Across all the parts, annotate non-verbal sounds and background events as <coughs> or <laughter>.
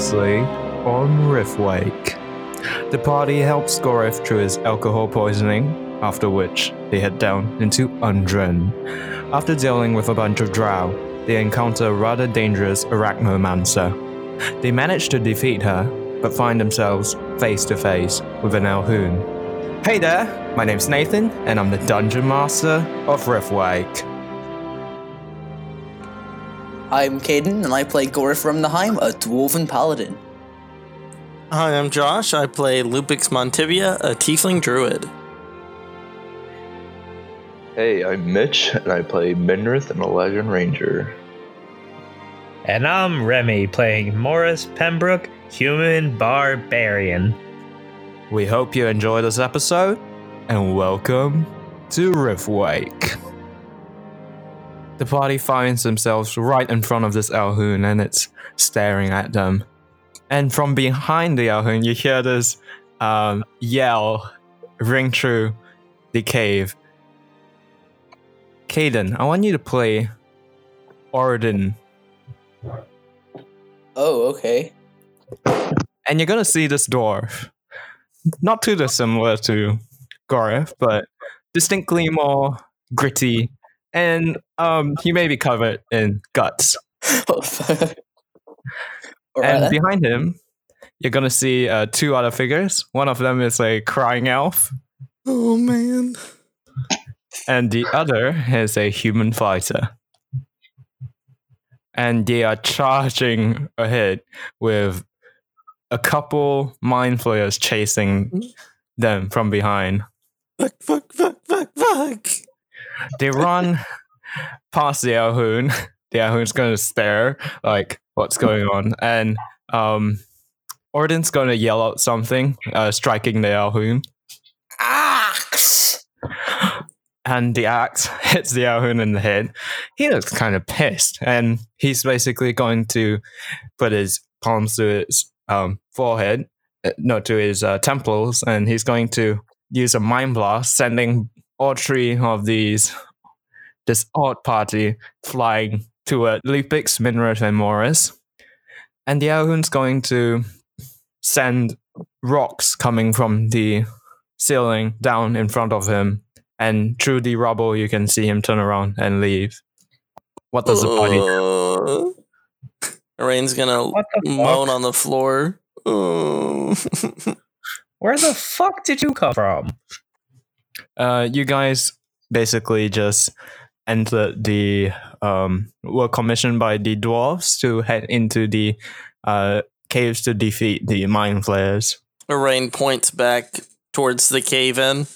On Riftwake. The party helps Gorif through his alcohol poisoning, after which they head down into Undren. After dealing with a bunch of drow, they encounter a rather dangerous arachnomancer. They manage to defeat her, but find themselves face to face with an Alhoon. Hey there, my name's Nathan, and I'm the Dungeon Master of Riftwake. I'm Caden, and I play Gorif Rumnaheim, a dwarven paladin. Hi, I'm Josh. I play Lupix Montivia, a tiefling druid. Hey, I'm Mitch, and I play Minrith an Eladrin Ranger. And I'm Remy, playing Morris Pembroke, human barbarian. We hope you enjoy this episode, and welcome to Riftwake. The party finds themselves right in front of this Alhoon, and it's staring at them. And from behind the Alhoon, you hear this um, yell ring through the cave. Caden, I want you to play Orden, Oh, okay. and you're gonna see this dwarf. Not too dissimilar to Gorif, but distinctly more gritty, and um, he may be covered in guts. <laughs> And then. behind him, you're gonna see uh, two other figures. One of them is a crying elf, Oh man. and the other is a human fighter. And they are charging ahead with a couple mind flayers chasing them from behind. Fuck, fuck, fuck, fuck, fuck. They run past the Alhoon. The Alhoon's gonna stare, like, what's going on? And um Orden's gonna yell out something, uh, striking the Alhoon. Axe! and the axe <laughs> hits the Alhoon in the head. He looks kind of pissed, and he's basically going to put his palms to his um, forehead, uh, no, to his uh, temples, and he's going to use a mind blast, sending all three of these this odd party flying toward Lupix, Minrith, and Morris. And the Alhoon's going to send rocks coming from the ceiling down in front of him and through the rubble you can see him turn around and leave. What does the party do? Uh, <laughs> Rain's gonna moan on the floor. Where the fuck did you come from? Uh, you guys basically just entered the um, were commissioned by the dwarves to head into the uh, caves to defeat the mind flayers. Rain points back towards the cave in.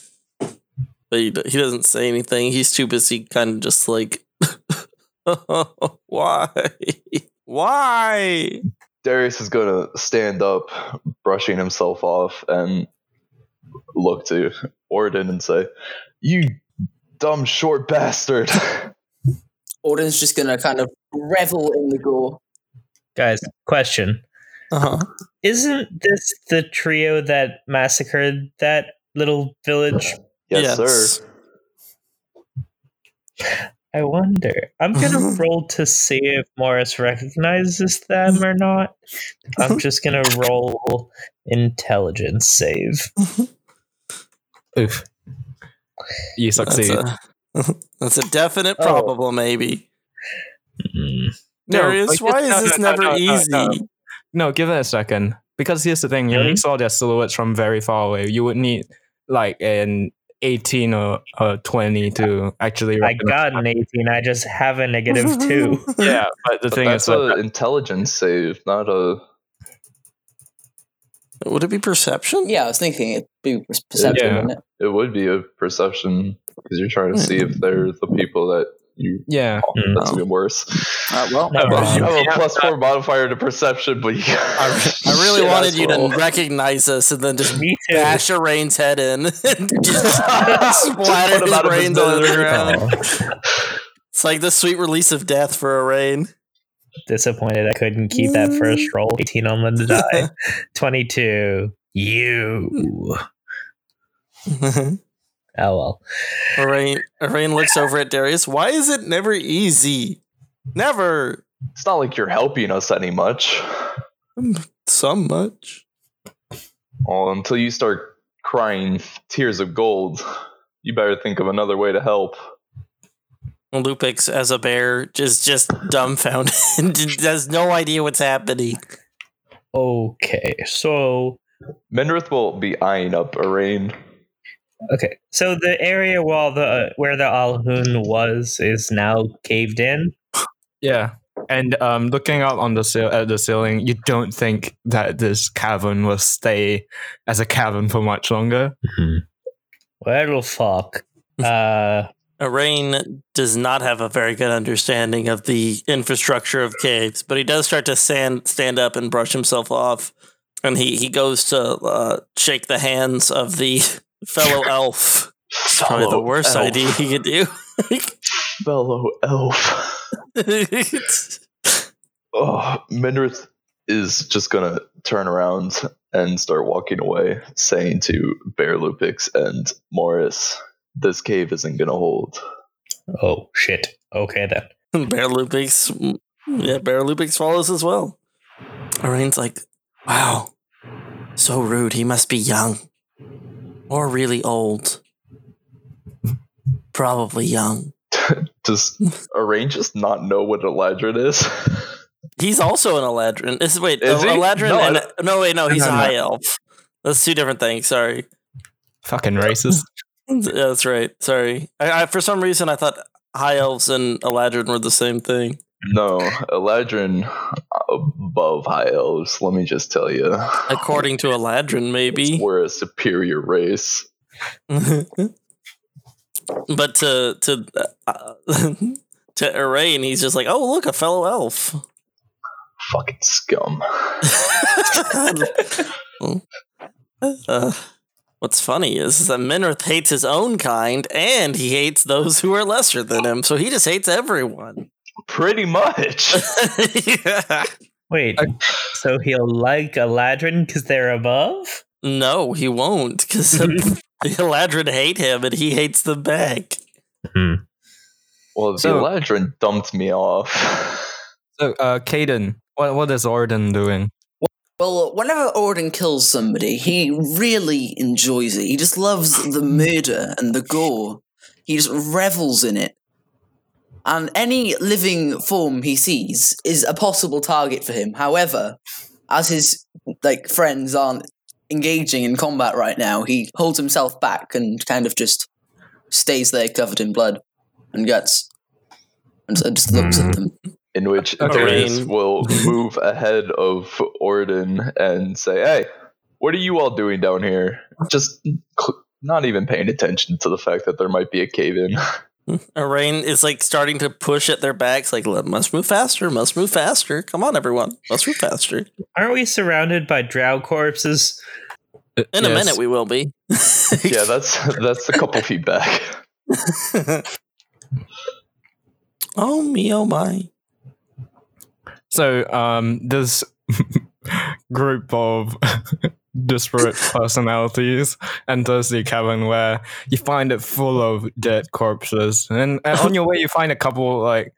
But he, he doesn't say anything. He's too busy kind of just like, <laughs> why? Why? Darius is gonna stand up, brushing himself off, and look to Orden and say, You dumb short bastard. <laughs> Orden's just gonna kind of revel in the gore. Guys, question. Uh-huh. Isn't this the trio that massacred that little village? yes, sir. I wonder. I'm gonna <laughs> roll to see if Morris recognizes them or not. I'm <laughs> just gonna roll intelligence save. Oof. You That's succeed. a, <laughs> that's a definite Oh. probable maybe. Mm. No, Darius, like, why is no, this no, no, never no, no, easy? no. No, give it a second. Because here's the thing: you only Mhm. saw their silhouettes from very far away. You would need like an 18 or, or 20 to actually. I got an 18. I just have a negative <laughs> two. Yeah, but the But thing that's is, that intelligence save, not a. Would it be perception? Yeah, I was thinking it'd be perception, Yeah. wouldn't it? It would be a perception because you're trying to see if they're the people that you. yeah, Mm. That's even worse. Uh, well, No, you have a plus four modifier to perception, but you. <laughs> I, I really Shit, wanted that's you to recognize us and then just Me too. bash a Rain's head in and <laughs> just <laughs> Just splatter put him his out brains on the ground. It's like the sweet release of death for a Rain. Disappointed I couldn't keep that first mm. roll. 18 on the <laughs> die. 22. You. Oh well. Rain, Rain looks over at Darius. Why is it never easy? Never. It's not like you're helping us any much. Mm, Some much. Well, until you start crying tears of gold, you better think of another way to help. Lupix as a bear just just dumbfounded, <laughs> has no idea what's happening. Okay, so Minrith will be eyeing up Arain. okay, so the area while the where the Alhoon was is now caved in. Yeah. And um, looking up on the ceil- at the ceiling, you don't think that this cavern will stay as a cavern for much longer. Well, fuck. <laughs> Uh, Arain does not have a very good understanding of the infrastructure of caves, but he does start to stand stand up and brush himself off, and he he goes to uh, shake the hands of the <laughs> fellow <laughs> elf. It's probably the worst elf. idea he could do. <laughs> Fellow elf. Oh, Minrith is just gonna turn around and start walking away, saying to Bear Lupix and Morris, "This cave isn't gonna hold." oh shit. Okay then. <laughs> Bear Lupix, yeah, Bear Lupix follows as well. Arain's like, wow, so rude. He must be young or really old. Probably young. <laughs> Does <laughs> Arain just not know what Eladrin is? He's also an Eladrin. Is wait, Is oh, he? Eladrin No, and no, wait, no, he's No, a high elf. That's two different things. Sorry. Fucking racist. Yeah, that's right. Sorry. I, I for some reason I thought high elves and Eladrin were the same thing. no, Eladrin above high elves. Let me just tell you, According to Eladrin, maybe. we're a superior race. <laughs> but to to uh, <laughs> to Arain, he's just like, oh look, a fellow elf. Fucking scum. <laughs> uh, what's funny is that Minrith hates his own kind, and he hates those who are lesser than him. So he just hates everyone. Pretty much. <laughs> Yeah. Wait, so he'll like Eladrin because they're above? No, he won't, because Eladrin <laughs> hate him, and he hates them back. Well, the So- Eladrin dumped me off. So, uh, Caden, what, what is Orden doing? Well, whenever Orden kills somebody, he really enjoys it. He just loves the murder and the gore. He just revels in it. And any living form he sees is a possible target for him. However, as his like friends aren't engaging in combat right now, he holds himself back and kind of just stays there covered in blood and guts. And just looks at mm-hmm. them. In which Okay. Darius Rain. will <laughs> move ahead of Orden and say, "Hey, what are you all doing down here?" Just cl- not even paying attention to the fact that there might be a cave in. <laughs> Arain is like starting to push at their backs, like, must move faster, must move faster. Come on, everyone, must move faster. Aren't we surrounded by drow corpses? In a minute, we will be. <laughs> yeah, that's that's a couple feet back. oh me, oh my. So, um, this <laughs> group of <laughs> disparate <laughs> personalities enters the cavern where you find it full of dead corpses, and, and on your way you find a couple like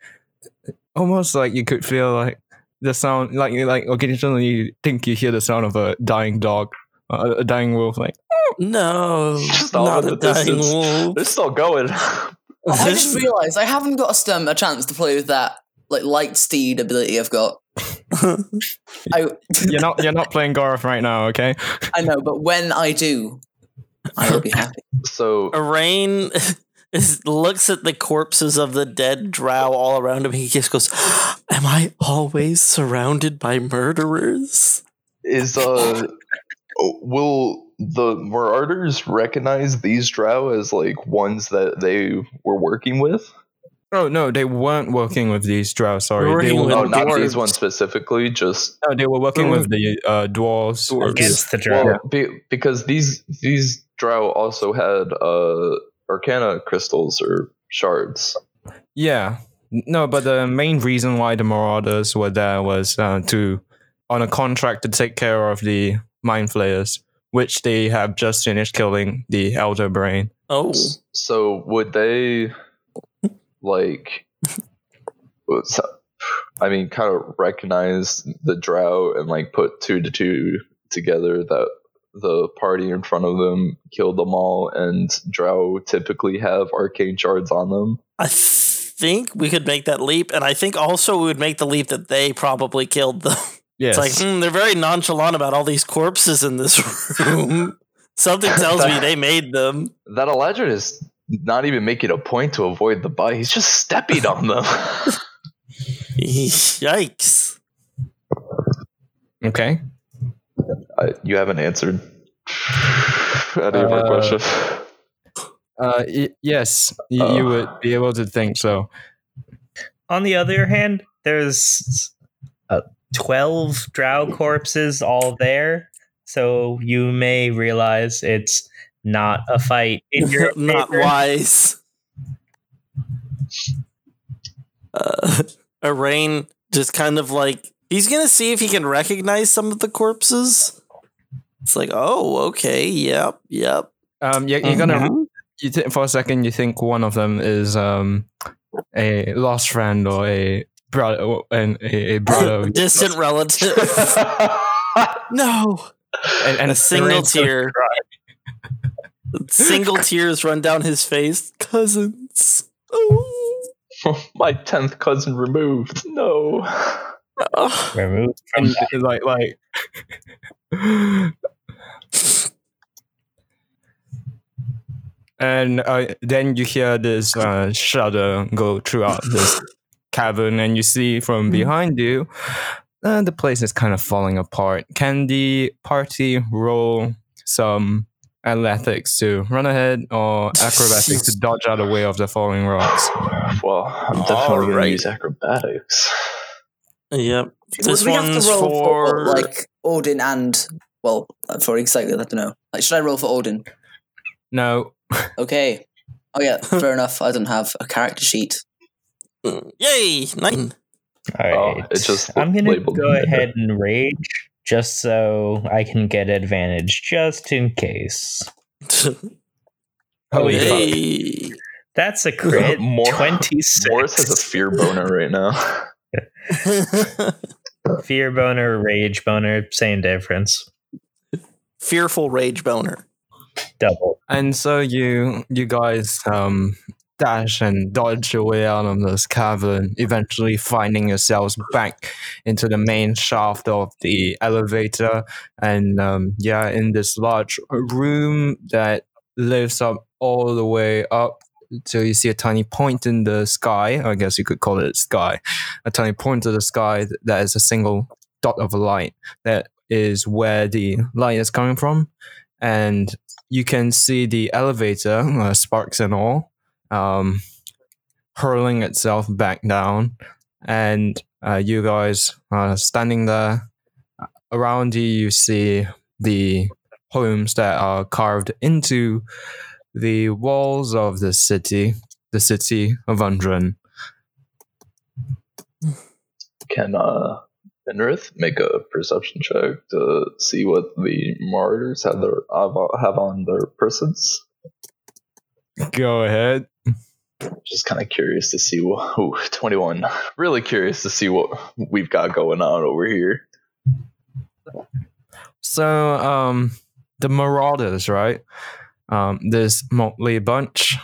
almost like you could feel like the sound, like like occasionally you think you hear the sound of a dying dog, uh, a dying wolf, like. No, Just not a dying wolf. They're still going. I just realised I haven't got a, stum- a chance to play with that like light steed ability I've got. <laughs> I You're not you're not playing Gorif right now, okay? I know, but when I do, I will be happy. So Arain is, looks at the corpses of the dead drow all around him. He just goes, Am I always surrounded by murderers? is uh, will the Marauders recognize these Drow as like ones that they were working with? Oh no, they weren't working with these drow. Sorry, they Working were, with Oh, not these ones specifically. Just no, they were working with the uh, dwarves. Dwarves. Against the drow. well, be, because these these Drow also had uh Arcana crystals or shards. Yeah, no, but the main reason why the Marauders were there was uh, to on a contract to take care of the mind flayers, which they have just finished killing the Elder Brain. Oh, So would they like? what's- I mean, kind of recognize the drow and like put two to two together that the party in front of them killed them all, and drow typically have arcane shards on them. I think we could make that leap, and I think also we would make the leap that they probably killed them. Yes. It's like hmm, they're very nonchalant about all these corpses in this <laughs> room. Something <laughs> tells me they made them. That Eladrin is not even making a point to avoid the bite; he's just stepping on them. <laughs> <laughs> Yikes! okay. I, you haven't answered any of our Uh, questions. Uh, y- yes, y- Oh. you would be able to think so. On the other hand, there's uh, 12 drow corpses all there. So you may realize it's not a fight in <laughs> your Not favor. wise. Uh, <laughs> Arain just kind of like he's gonna see if he can recognize some of the corpses. It's like, oh, okay, yep, yep. Um, you're, you're gonna Mhm. you th- for a second you think one of them is um a lost friend or a brother and a, a brother <laughs> distant relative. no, and, and a single Lorraine's gonna tear. Single <laughs> tears run down his face. Cousins. Oh. <laughs> My tenth cousin removed. No. Oh. Removed from and like like and uh, then you hear this uh, shudder go throughout this <laughs> cavern and you see from behind you uh, the place is kind of falling apart can the party roll some athletics to run ahead or acrobatics to dodge out of the way of the falling rocks Well, I'm definitely going to use acrobatics. Yep. This Would we have one's to roll for, for like Orden and well for exactly I don't know. Like should I roll for Orden? no Okay. Oh yeah, <laughs> fair enough. I don't have a character sheet. Yay! Nine. All Oh, right. it just I'm gonna go ahead and rage just so I can get advantage, just in case. Holy fuck. hey. That's a crit. <laughs> Mor- Twenty Morris has a fear boner right now. <laughs> Fear boner, rage boner, same difference. Fearful rage boner. Double. And so you you guys um dash and dodge your way out of this cavern, eventually finding yourselves back into the main shaft of the elevator and um yeah, in this large room that lifts up all the way up so you see a tiny point in the sky, I guess you could call it sky, a tiny point of the sky that is a single dot of light that is where the light is coming from. And you can see the elevator, uh, sparks and all, um, hurling itself back down. And uh, you guys are standing there. Around you, you see the homes that are carved into the walls of the city, the city of Undren. Can uh, Minrith make a perception check to see what the Marauders have their have on their persons? Go ahead. Just kind of curious to see what. Ooh, 21. Really curious to see what we've got going on over here. So, um, the Marauders, right? Um, this motley bunch.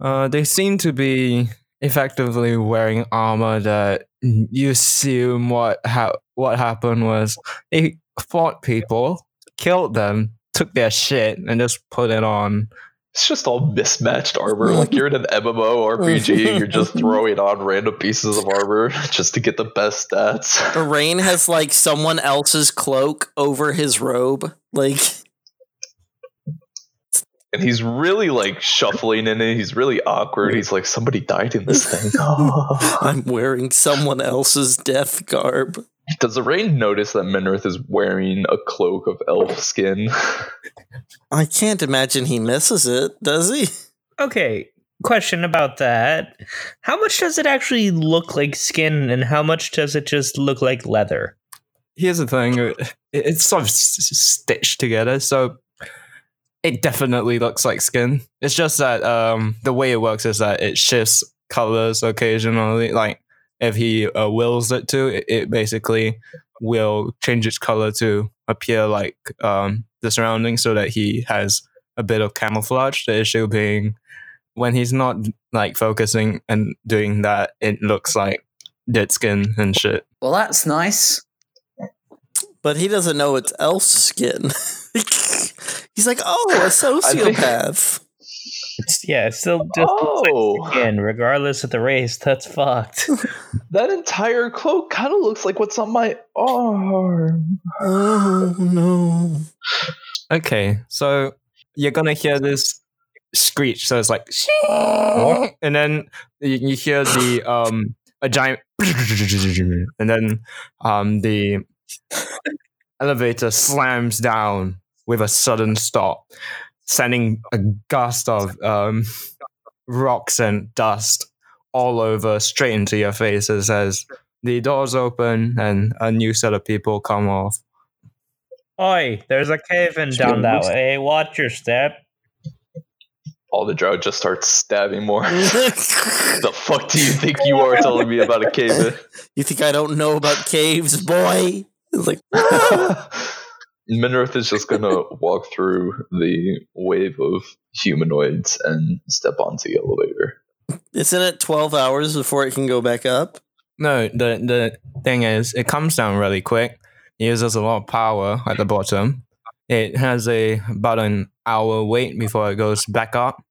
Uh, they seem to be effectively wearing armor that you assume what ha- what happened was they fought people, killed them, took their shit, and just put it on. It's just all mismatched armor. Like you're in an MMO RPG and <laughs> you're just throwing on random pieces of armor <laughs> just to get the best stats. Rain has like someone else's cloak over his robe. Like <laughs> And he's really like shuffling in it. He's really awkward. He's like, somebody died in this thing. I'm wearing someone else's death garb. Does the rain notice that Minrith is wearing a cloak of elf skin? <laughs> I can't imagine he misses it, does he? Okay, question about that. How much does it actually look like skin and how much does it just look like leather? Here's the thing: it's sort of s- s- stitched together, so it definitely looks like skin. It's just that um, the way it works is that it shifts colors occasionally. Like if he uh, wills it to, it, it basically will change its color to appear like um, the surroundings, so that he has a bit of camouflage. The issue being when he's not like focusing and doing that, it looks like dead skin and shit. Well, that's nice. But he doesn't know it's elf skin. <laughs> He's like, oh, a <laughs> sociopath. It's, yeah, it's still just looks like Oh, skin, regardless of the race. That's fucked. <laughs> that entire cloak kind of looks like what's on my arm. Oh no. Okay, so you're gonna hear this screech. So it's like, <laughs> and then you, you hear the um a giant, <laughs> and then um the elevator slams down with a sudden stop, sending a gust of um rocks and dust all over straight into your faces as the doors open and a new set of people come off. Oi, there's a cave in down that way. Watch your step. All the drow just starts stabbing more. <laughs> the fuck do you think you are telling me about a cave? you think I don't know about caves, boy? It's like <laughs> Minrith is just gonna <laughs> walk through the wave of humanoids and step onto the elevator. isn't it twelve hours before it can go back up? No, the the thing is, it comes down really quick. It uses a lot of power at the bottom. It has a about an hour wait before it goes back up,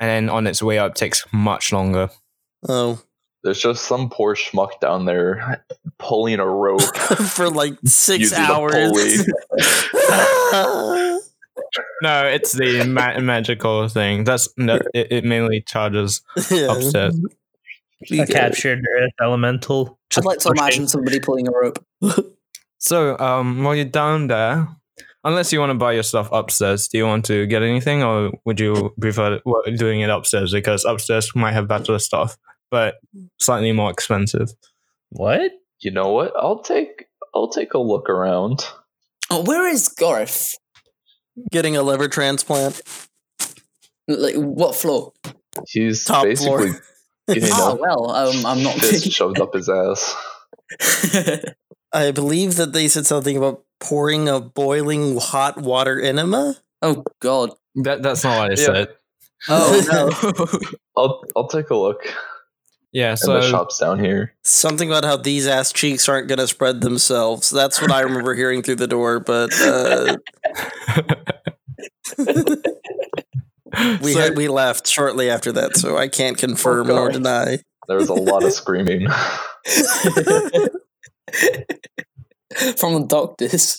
and then on its way up takes much longer. Oh. There's just some poor schmuck down there pulling a rope. <laughs> For like six hours. <laughs> No, it's the ma- magical thing. That's no, it, it mainly charges Yeah. upstairs. We A captured earth elemental. I'd just like to pushing- imagine somebody pulling a rope. <laughs> So, um, while you're down there, unless you want to buy your stuff upstairs, do you want to get anything, or would you prefer doing it upstairs because upstairs might have better stuff, but slightly more expensive? What? You know what? I'll take I'll take a look around. Oh, where is Gorif? Getting a liver transplant. Like, what floor? He's Top basically floor. getting Oh, a well, um, I'm not fist shoved up his ass. <laughs> I believe that they said something about pouring a boiling hot water enema. oh, God. That that's not what I Yeah. said. Oh, no. I'll I'll take a look. Yeah, And so the shop's down here. Something about how these ass cheeks aren't going to spread themselves. That's what I remember hearing through the door. But uh, <laughs> we So- had we left shortly after that, so I can't confirm Oh, nor deny. There was a lot of screaming. <laughs> <laughs> From the doctors.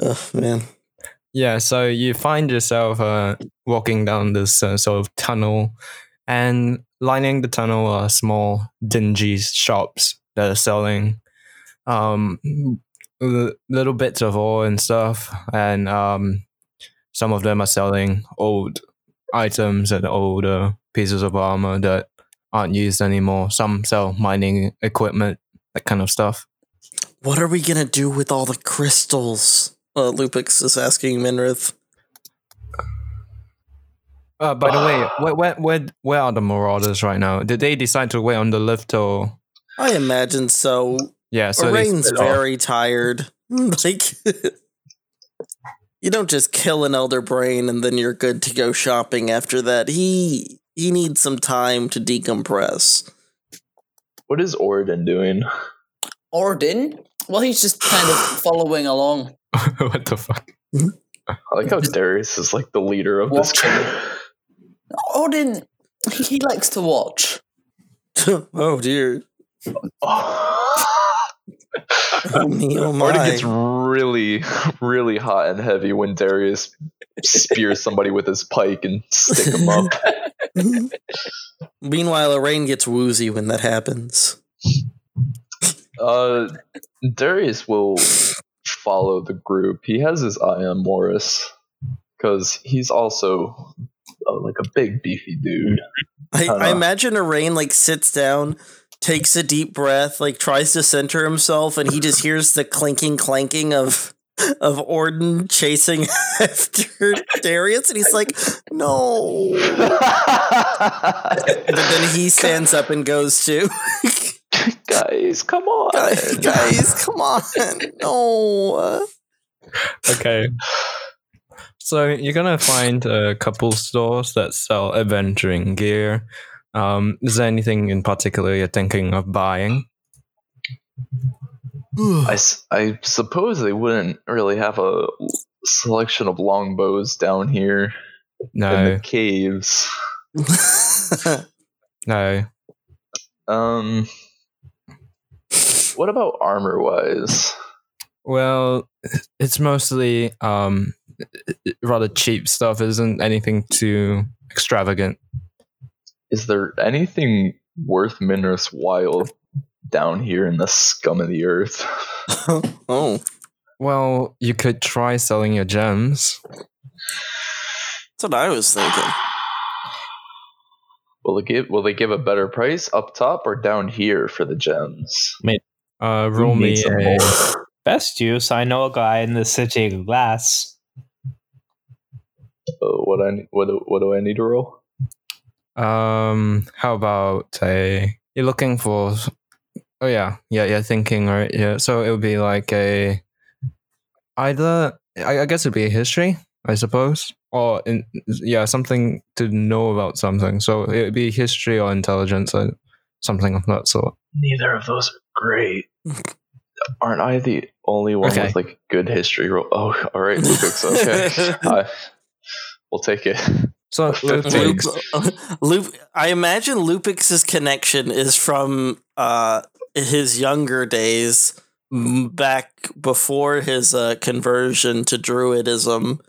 Oh man, Yeah, so you find yourself uh, walking down this uh, sort of tunnel, and lining the tunnel are small, dingy shops that are selling um, little bits of ore and stuff, and um, some of them are selling old items and old uh, pieces of armor that aren't used anymore. Some sell mining equipment, that kind of stuff. what are we gonna do with all the crystals? Uh, Lupix is asking Minrith. Uh, by the way, where, where where where are the Marauders right now? Did they decide to wait on the lift or? I imagine so. Yeah, so So they Arane's off. very tired. <laughs> like you don't just kill an elder brain and then you're good to go shopping after that. He he needs some time to decompress. What is Orden doing? Orden? Well, he's just kind of <sighs> following along. <laughs> what the fuck? I like how Darius is like the leader of this Watching. group. Orden, he he likes to watch. <laughs> oh dear. <laughs> Oh. Me, oh Orden my. gets really, really hot and heavy when Darius spears somebody with his pike and stick him up. <laughs> Meanwhile, Arane gets woozy when that happens. Uh, Darius will follow the group. He has his eye on Morris because he's also uh, like a big beefy dude. I. I imagine Arane like sits down, takes a deep breath, like tries to center himself, and he just hears the clinking clanking of of Orden chasing <laughs> after Darius, and he's like, "No!" <laughs> But then he stands up and goes to, <laughs> Guys, come on. "Guys, guys, come on, no!" Okay. So you're gonna find a couple stores that sell adventuring gear. Um, is there anything in particular you're thinking of buying? I, I suppose they wouldn't really have a selection of longbows down here in the caves. <laughs> no. Um, what about armor wise? Well, it's mostly um rather cheap stuff. Isn't anything too extravagant. Is there anything worth Minrith's while down here in the scum of the earth? <laughs> oh, Well, you could try selling your gems. that's what I was thinking. Will they give Will they give a better price up top or down here for the gems? Uh, Who roll me a? Best use. I know a guy in the city of glass. Uh, what I what do- what do I need to roll? Um, how about a? You're looking for. Oh yeah, yeah, you're thinking right. Yeah, so it would be like a. Either I, I guess it'd be a history, I suppose, or in yeah something to know about something. So it would be history or intelligence or something of that sort. Neither of those are great. Aren't I the only one Okay. with like good history roll? Oh, all right, Lupix. Okay, <laughs> I, we'll take it. So Fifteen. Lupix, Lup, I imagine Lupix's connection is from uh, his younger days, back before his uh, conversion to Druidism.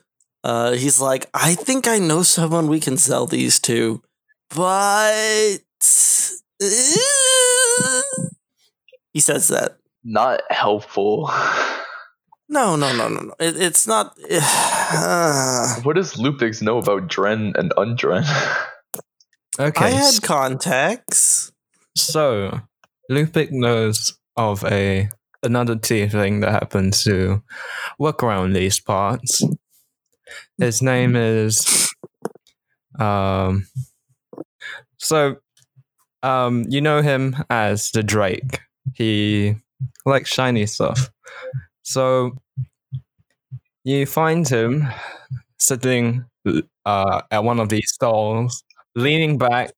Uh, he's like, I think I know someone we can sell these to, but <laughs> he says that. Not helpful. <laughs> No, no, no, no, no. It, it's not. <sighs> uh, What does Lupix know about Dren and Undren? <laughs> okay. I had contacts. So, Lupix knows of a another thing that happens to work around these parts. His name is um so um you know him as the Drake. He likes shiny stuff. So you find him sitting uh at one of these stalls, leaning back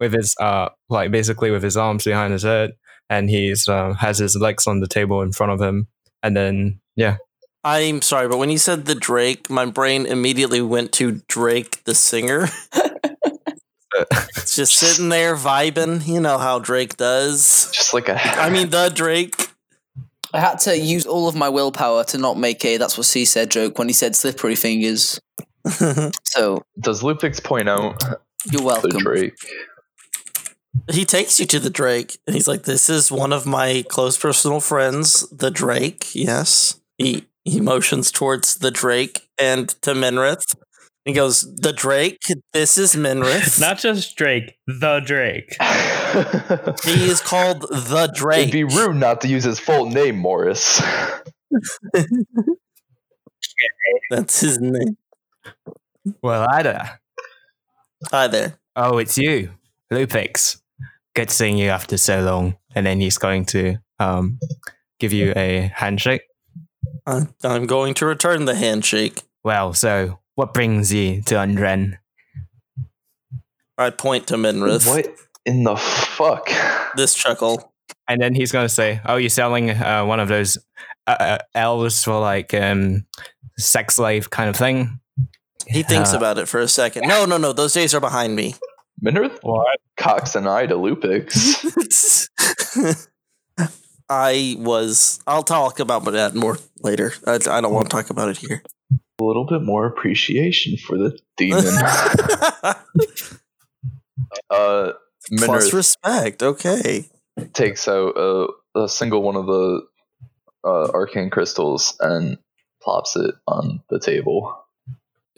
with his uh like basically with his arms behind his head and he's uh, has his legs on the table in front of him and then yeah I'm sorry, but when you said the Drake, my brain immediately went to Drake the singer. It's <laughs> just sitting there vibing. You know how Drake does. Just like a. I mean, the Drake. I had to use all of my willpower to not make a "that's what C said" joke when he said slippery fingers. <laughs> So does Lupix point out you're welcome. the welcome. Drake? he takes you to the Drake, and he's like, "This is one of my close personal friends, the Drake." Yes, he he motions towards the Drake and to Minrith. He goes, "The Drake. This is Minrith. <laughs> Not just Drake, the Drake. <laughs> he is called the Drake." It'd be rude not to use his full name, Morris. <laughs> That's his name. well Ada Hi there. oh it's you Lupix good seeing you after so long and then he's going to um give you a handshake I'm going to return the handshake. well so what brings you to Undren I point to Minrith. what in the fuck? This chuckle. and then he's going to say oh you're selling uh, one of those uh, uh, elves for like um sex slave kind of thing He thinks Uh, about it for a second. No, no, no. Those days are behind me. Minrith what cocks an eye to Lupix. <laughs> I was. I'll talk about that more later. I, I don't want to talk about it here. A little bit more appreciation for the demon. <laughs> uh, Plus respect. Okay. takes out a, a single one of the uh, arcane crystals and plops it on the table.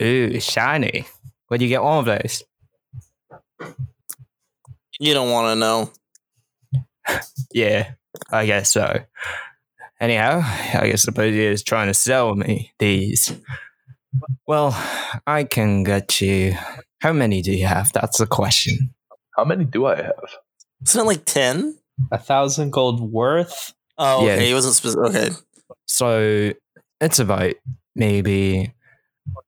ooh shiny where do you get one of those You don't want to know. <laughs> Yeah, I guess so. Anyhow, I guess suppose he is trying to sell me these. Well, I can get you. How many do you have? That's the question. How many do I have? Isn't it like 10? A thousand gold worth. Oh, Yeah. okay. He wasn't specific. Okay. So it's about maybe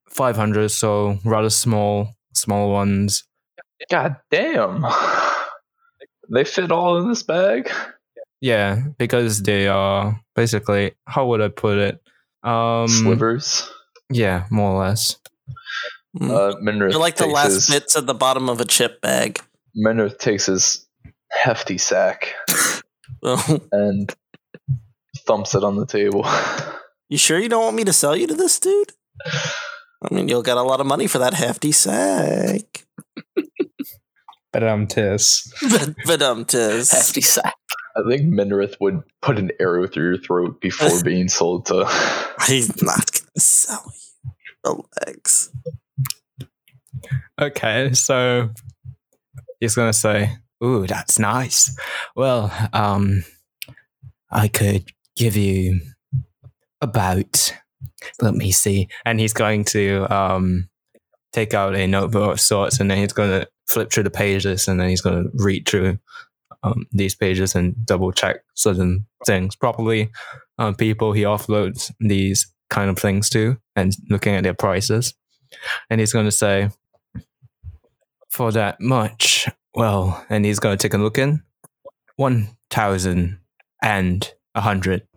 500, so rather small, small ones. God damn. They fit all in this bag? Yeah, because they are basically, how would I put it? Um, Slivers. Yeah, more or less. Mm. Uh, Minrith They're like the last his, bits at the bottom of a chip bag. Minrith takes his hefty sack <laughs> Oh, and thumps it on the table. <laughs> you sure you don't want me to sell you to this dude? I mean, you'll get a lot of money for that hefty sack. But um, tis. but <laughs> but um, tis. Hefty sack. I think Minrith would put an arrow through your throat before <laughs> being sold to. He's not gonna sell you the legs. Okay, so he's gonna say, "Ooh, that's nice." Well, um, I could give you about. Let me see, and he's going to um take out a notebook of sorts, and then he's going to flip through the pages, and then he's going to read through um, these pages and double check certain things. properly. um, people he offloads these kind of things to, and looking at their prices, and he's going to say for that much. Well, and he's going to take a look in. One thousand and a hundred.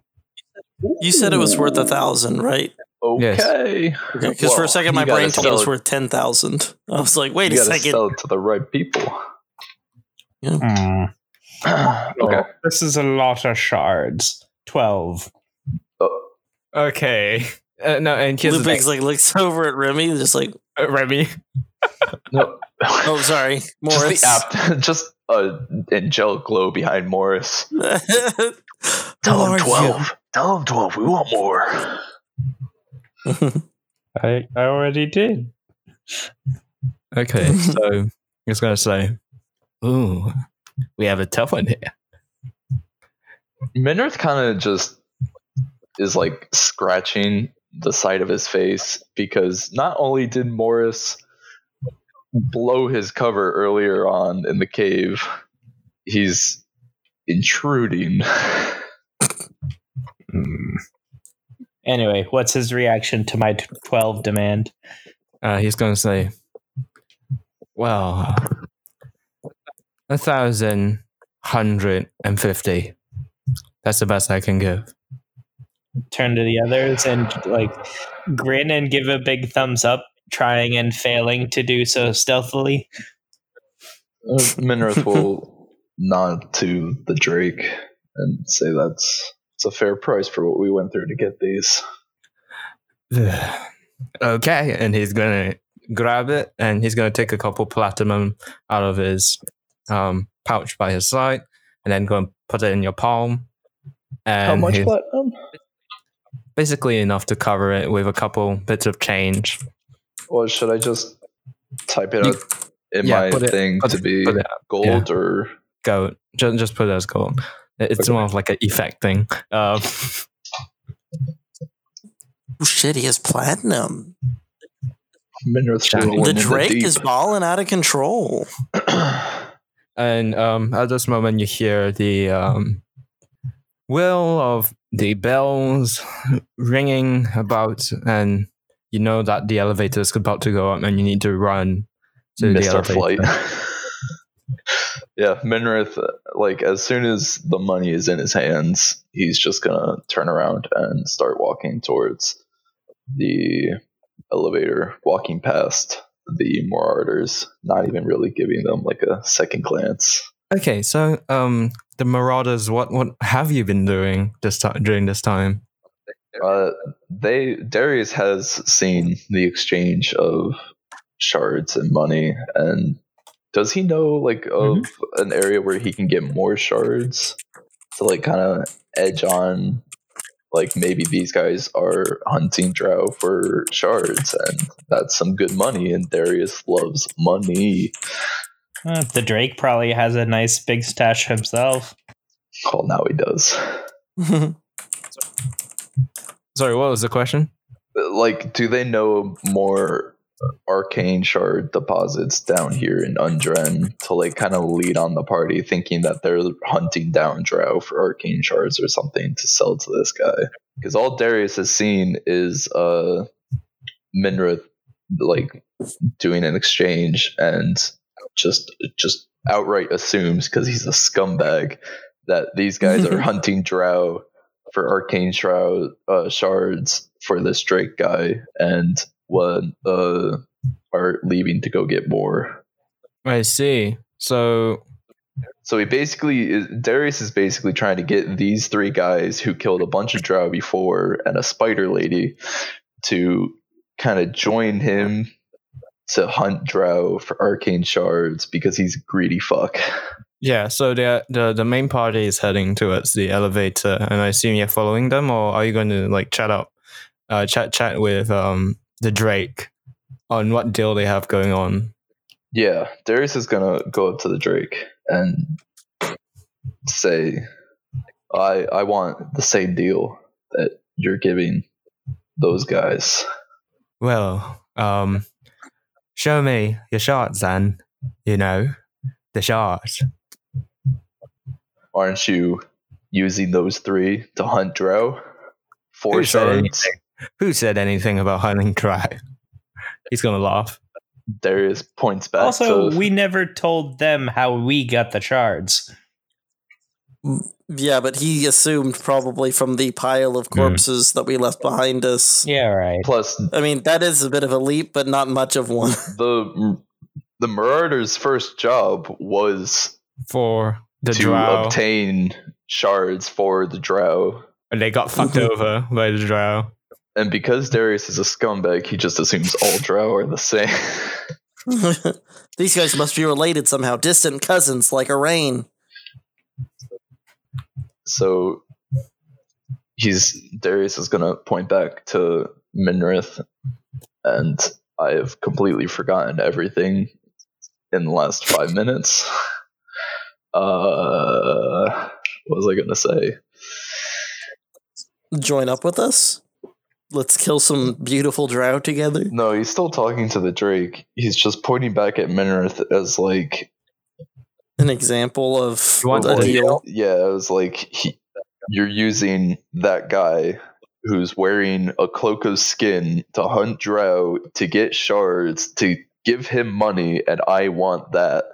You said it was worth a thousand, right? Yes. Okay. Because for Well, a second, my brain told me it was worth ten thousand. I was like, wait You a second. sell it to the right people. Hmm. Okay. This is a lot of shards. Twelve. Okay. Uh, no, and here's the Lupix thing. like looks over at Remy, just like, Uh, Remy. <laughs> No. <laughs> oh, sorry, Morris. Just the apt, <laughs> just a angelic glow behind Morris. Tell him twelve. Tell him twelve. We want more. I I already did. Okay, so he's going to say, "Ooh, we have a tough one here." Minrith kind of just is like scratching the side of his face because not only did Morris blow his cover earlier on in the cave, he's intruding. Hmm. Anyway, what's his reaction to my twelve demand? Uh, he's going to say, "Well, a thousand hundred and fifty. That's the best I can give." Turn to the others and like grin and give a big thumbs up, trying and failing to do so stealthily. Uh, Minrith will nod to the Drake and say that's it's a fair price for what we went through to get these. <sighs> okay, and he's gonna grab it and he's gonna take a couple platinum out of his um, pouch by his side, and then go and put it in your palm. And How much he's- platinum? Basically enough to cover it with a couple bits of change. Well, should I just type it You- out in yeah, my put it- thing put to it- be put it- gold or Go, just just put it as gold. It's Okay. more of like an effect thing. Um, <laughs> oh shit, he has platinum. Minrith's Shiny. rolling The Drake is balling out of control. <clears throat> and um, at this moment, you hear the um, will of the bells <laughs> ringing about, and you know that the elevator is about to go up, and you need to run to the Missed our elevator. flight. <laughs> yeah, Minrith, uh, like as soon as the money is in his hands, he's just gonna turn around and start walking towards the elevator, walking past the Marauders, not even really giving them like a second glance. Okay, so um, the Marauders, what what have you been doing this time during this time? Uh, they Darius has seen the exchange of shards and money, and does he know like of an area where he can get more shards to like kind of edge on? Like maybe these guys are hunting Drow for shards, and that's some good money. And Darius loves money. Uh, the Drake probably has a nice big stash himself. Well, now he does. <laughs> Sorry, what was the question? Like, do they know more arcane shard deposits down here in Undren to like kind of lead on the party, thinking that they're hunting down Drow for arcane shards or something to sell to this guy? Because all Darius has seen is uh Minrith like doing an exchange and just just outright assumes because he's a scumbag that these guys are <laughs> hunting Drow for arcane shroud uh, shards for this Drake guy and what uh are leaving to go get more. I see. So So he basically is, Darius is basically trying to get these three guys who killed a bunch of drow before and a spider lady to kind of join him to hunt drow for arcane shards because he's a greedy fuck. yeah, so the the the main party is heading towards the elevator, and I assume you're following them, or are you going to like chat up, uh, chat chat with um the Drake on what deal they have going on? Yeah, Darius is gonna go up to the Drake and say, "I I want the same deal that you're giving those guys." Well, um, show me your shards, then. You know, the shards. Aren't you using those three to hunt drow? Four Who shards. Who said anything about hunting dry? He's gonna laugh. There is points back Also, to we never told them how we got the shards. Yeah, but he assumed probably from the pile of hmm. corpses that we left behind us. Yeah, right. plus I mean, that is a bit of a leap, but not much of one. <laughs> the the Marauders' first job was For the to drow. obtain shards for the drow. and they got fucked mm-hmm. over by the drow. And because Darius is a scumbag, he just assumes all drow are the same. <laughs> These guys must be related somehow, distant cousins like Arain. so he's Darius is gonna point back to Minrith, and I have completely forgotten everything in the last five minutes. <laughs> Uh, what was I gonna say? Join up with us. Let's kill some beautiful drow together. No, he's still talking to the Drake. He's just pointing back at Minrith as like, An example of You want a deal. yeah, it was like he, you're using that guy who's wearing a cloak of skin to hunt drow to get shards to give him money, and I want that.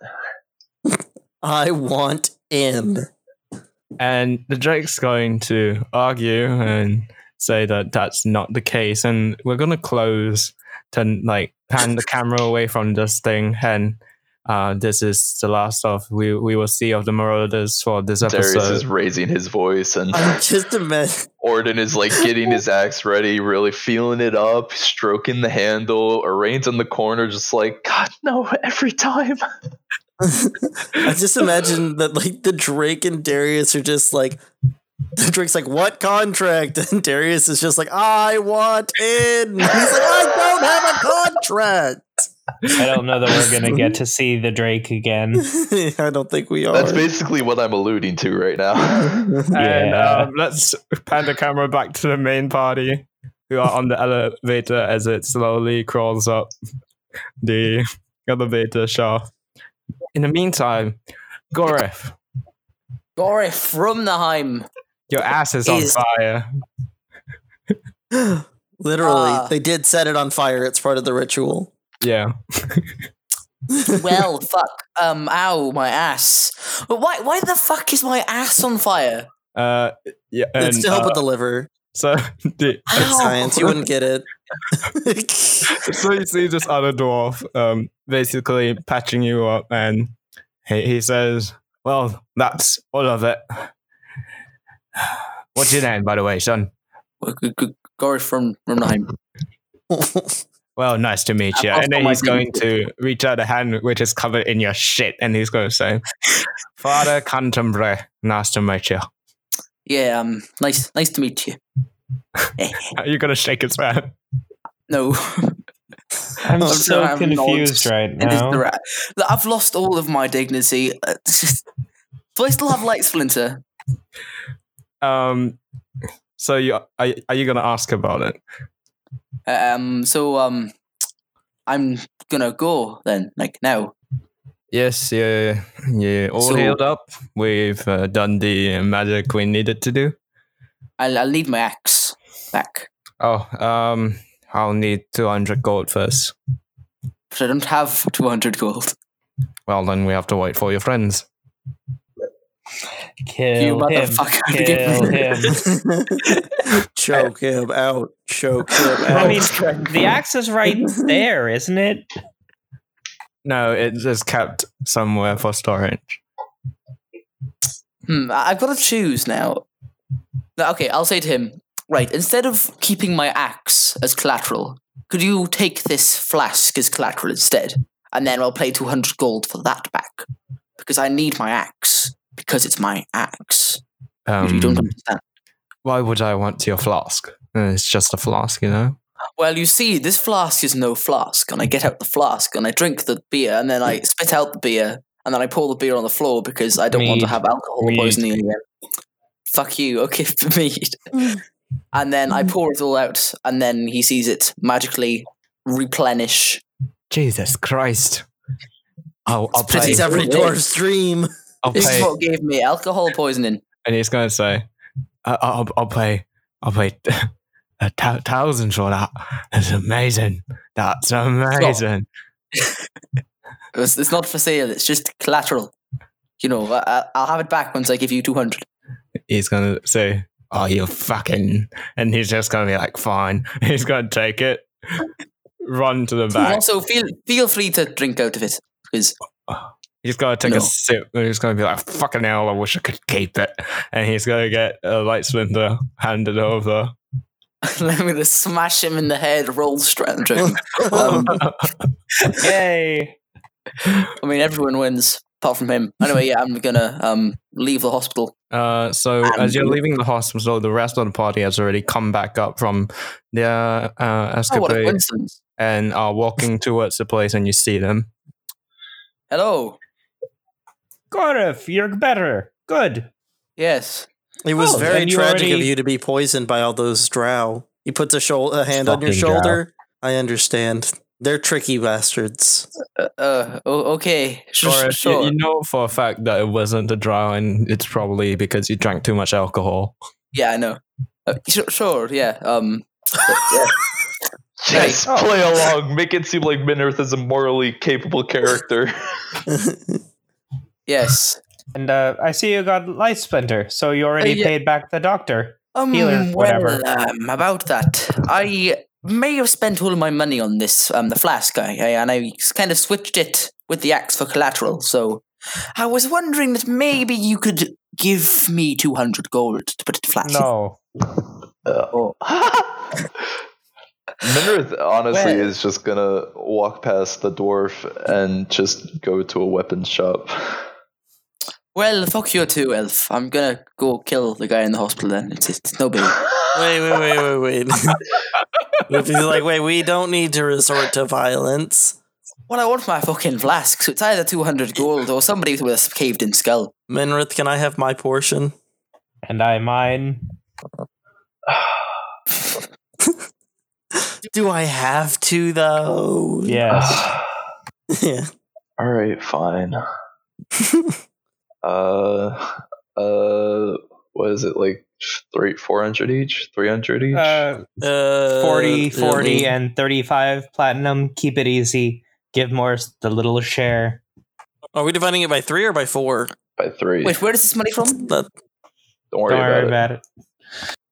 <laughs> I want in. And the Drake's going to argue and say that that's not the case. And we're going to close to like pan the camera away from this thing. And uh, this is the last of we we will see of the Marauders for this episode. Darius episode. is raising his voice, and I'm just imagine. Orden is like getting his <laughs> axe ready, really feeling it up, stroking the handle. Arain's in the corner, just like, God, no, every time. <laughs> I just imagine that like the Drake and Darius are just like the <laughs> Drake's like, what contract? <laughs> And Darius is just like, I want in. <laughs> He's like, I don't have a contract. I don't know that we're gonna get to see the Drake again. I don't think we are. That's basically what I'm alluding to right now. And Yeah. um, let's pan the camera back to the main party who are on the elevator as it slowly crawls up the elevator shaft. In the meantime, Goref, Gorif from the Heim. Your ass is on fire. <gasps> Literally, Ah. they did set it on fire. It's part of the ritual. Yeah. <laughs> Well, fuck. Um, ow, my ass. But why? Why the fuck is my ass on fire? Uh, yeah. And, it's to help uh, with the liver. so, <laughs> the, It's science. You wouldn't get it. <laughs> so you see this other dwarf um, basically patching you up, and he, he says, Well, that's all of it. What's your name, by the way, son? Gorif from from the <laughs> Well, nice to meet you. And then he's going to reach out a hand which is covered in your shit, and he's going to say, Father Canterbury, nice to meet you. Yeah, um, nice, nice to meet you. <laughs> Are You're going to shake his hand. No, <laughs> I'm I'm so I'm confused right it is the now. ra- I've lost all of my dignity. Do I still have light splinter? Um, So you are, are you gonna ask about it? Um. So um, I'm gonna go then. Like now. Yes, yeah, yeah. All So- healed up. We've uh, done the magic we needed to do. I'll I'll need my axe back, Oh, um, I'll need two hundred gold first. but I don't have 200 gold. Well, then we have to wait for your friends. Kill You him. motherfucker, Kill give him. <laughs> Choke him out. Choke him out. I mean, the axe is right there, isn't it? No, it's just kept somewhere for storage. Hmm. I- I've got to choose now. Okay, I'll say to him. Right, instead of keeping my axe as collateral, could you take this flask as collateral instead? And then I'll pay 200 gold for that back. Because I need my axe. Because it's my axe. You- Um, you don't understand. why would I want your flask? Uh, It's just a flask, you know. Well, you see, this flask is no flask, and I get out the flask and I drink the beer, and then I spit out the beer, and then I pour the beer on the floor because I don't want to have alcohol Mead. poisoning again. Fuck you. <laughs> Okay, for mead. and then I pour it all out, and then he sees it magically replenish. Jesus Christ! I'll, I'll pretty pay. it's every dwarf's dream. I'll This is what gave me alcohol poisoning. and he's going to say, I- "I'll, I'll pay. I'll pay <laughs> a thousand for that. That's amazing. That's amazing." <laughs> It's, it's not for sale. It's just collateral. You know, I, I- I'll have it back once I give you two hundred. He's going to say, "Oh, you fucking," and he's just going to be like, "Fine." <laughs> He's going to take it, run to the back. Also, feel feel free to drink out of it because oh, oh. He's going to take No. a sip and he's going to be like, fucking hell, I wish I could keep it. And he's going to get a light splinter handed over. <laughs> I'm gonna smash him in the head. Roll strength. <laughs> Um, Yay! I mean, everyone wins apart from him. Anyway, yeah, I'm gonna um leave the hospital. Uh, so as you're leaving the hospital, the rest of the party has already come back up from their uh, Oh, escapade coincidence! and are walking towards the place, and you see them. Hello. Gorif, you're better. Good. Yes. It was Oh, very then you tragic of you to be poisoned by all those drow. You put the shou- a hand on your Fucking drow. shoulder. I understand. They're tricky bastards. Uh, uh oh, okay. Sh- Or if you, sure. you know for a fact that it wasn't a drow, and it's probably because you drank too much alcohol. Yeah, I know. Uh, sure, sure. Yeah. Um. yeah. <laughs> Yes, Oh. play along. Make it seem like Minrith is a morally capable character. <laughs> Yes. And uh, I see you got light splinter, so you already yeah. paid back the doctor. Um. Healer, whatever. Well, um, about that, I may have spent all my money on this um the flask guy, and I kind of switched it with the axe for collateral. So I was wondering that maybe you could give me two hundred gold to put it flat. No. <laughs> Oh. <laughs> Minrith honestly Well- is just gonna walk past the dwarf and just go to a weapons shop. Well, fuck you too, Elf. I'm gonna go kill the guy in the hospital then. It's, it's no big. <laughs> wait, wait, wait, wait, wait. If he's like, wait, we don't need to resort to violence. Well, I want my fucking flask, so it's either 200 gold or somebody with a caved in skull. Minrith, can I have my portion? And I mine. <sighs> Do I have to though? Yes. <sighs> yeah. All right, fine. <laughs> uh, uh, what is it like? Three, four hundred each, three hundred each. Uh, Uh, 40, 40, yeah, and 35 platinum. Keep it easy. Give Morris the little share. Are we dividing it by three or by four? by three. Wait, where is this money from? That, don't worry Don't worry about it. about it.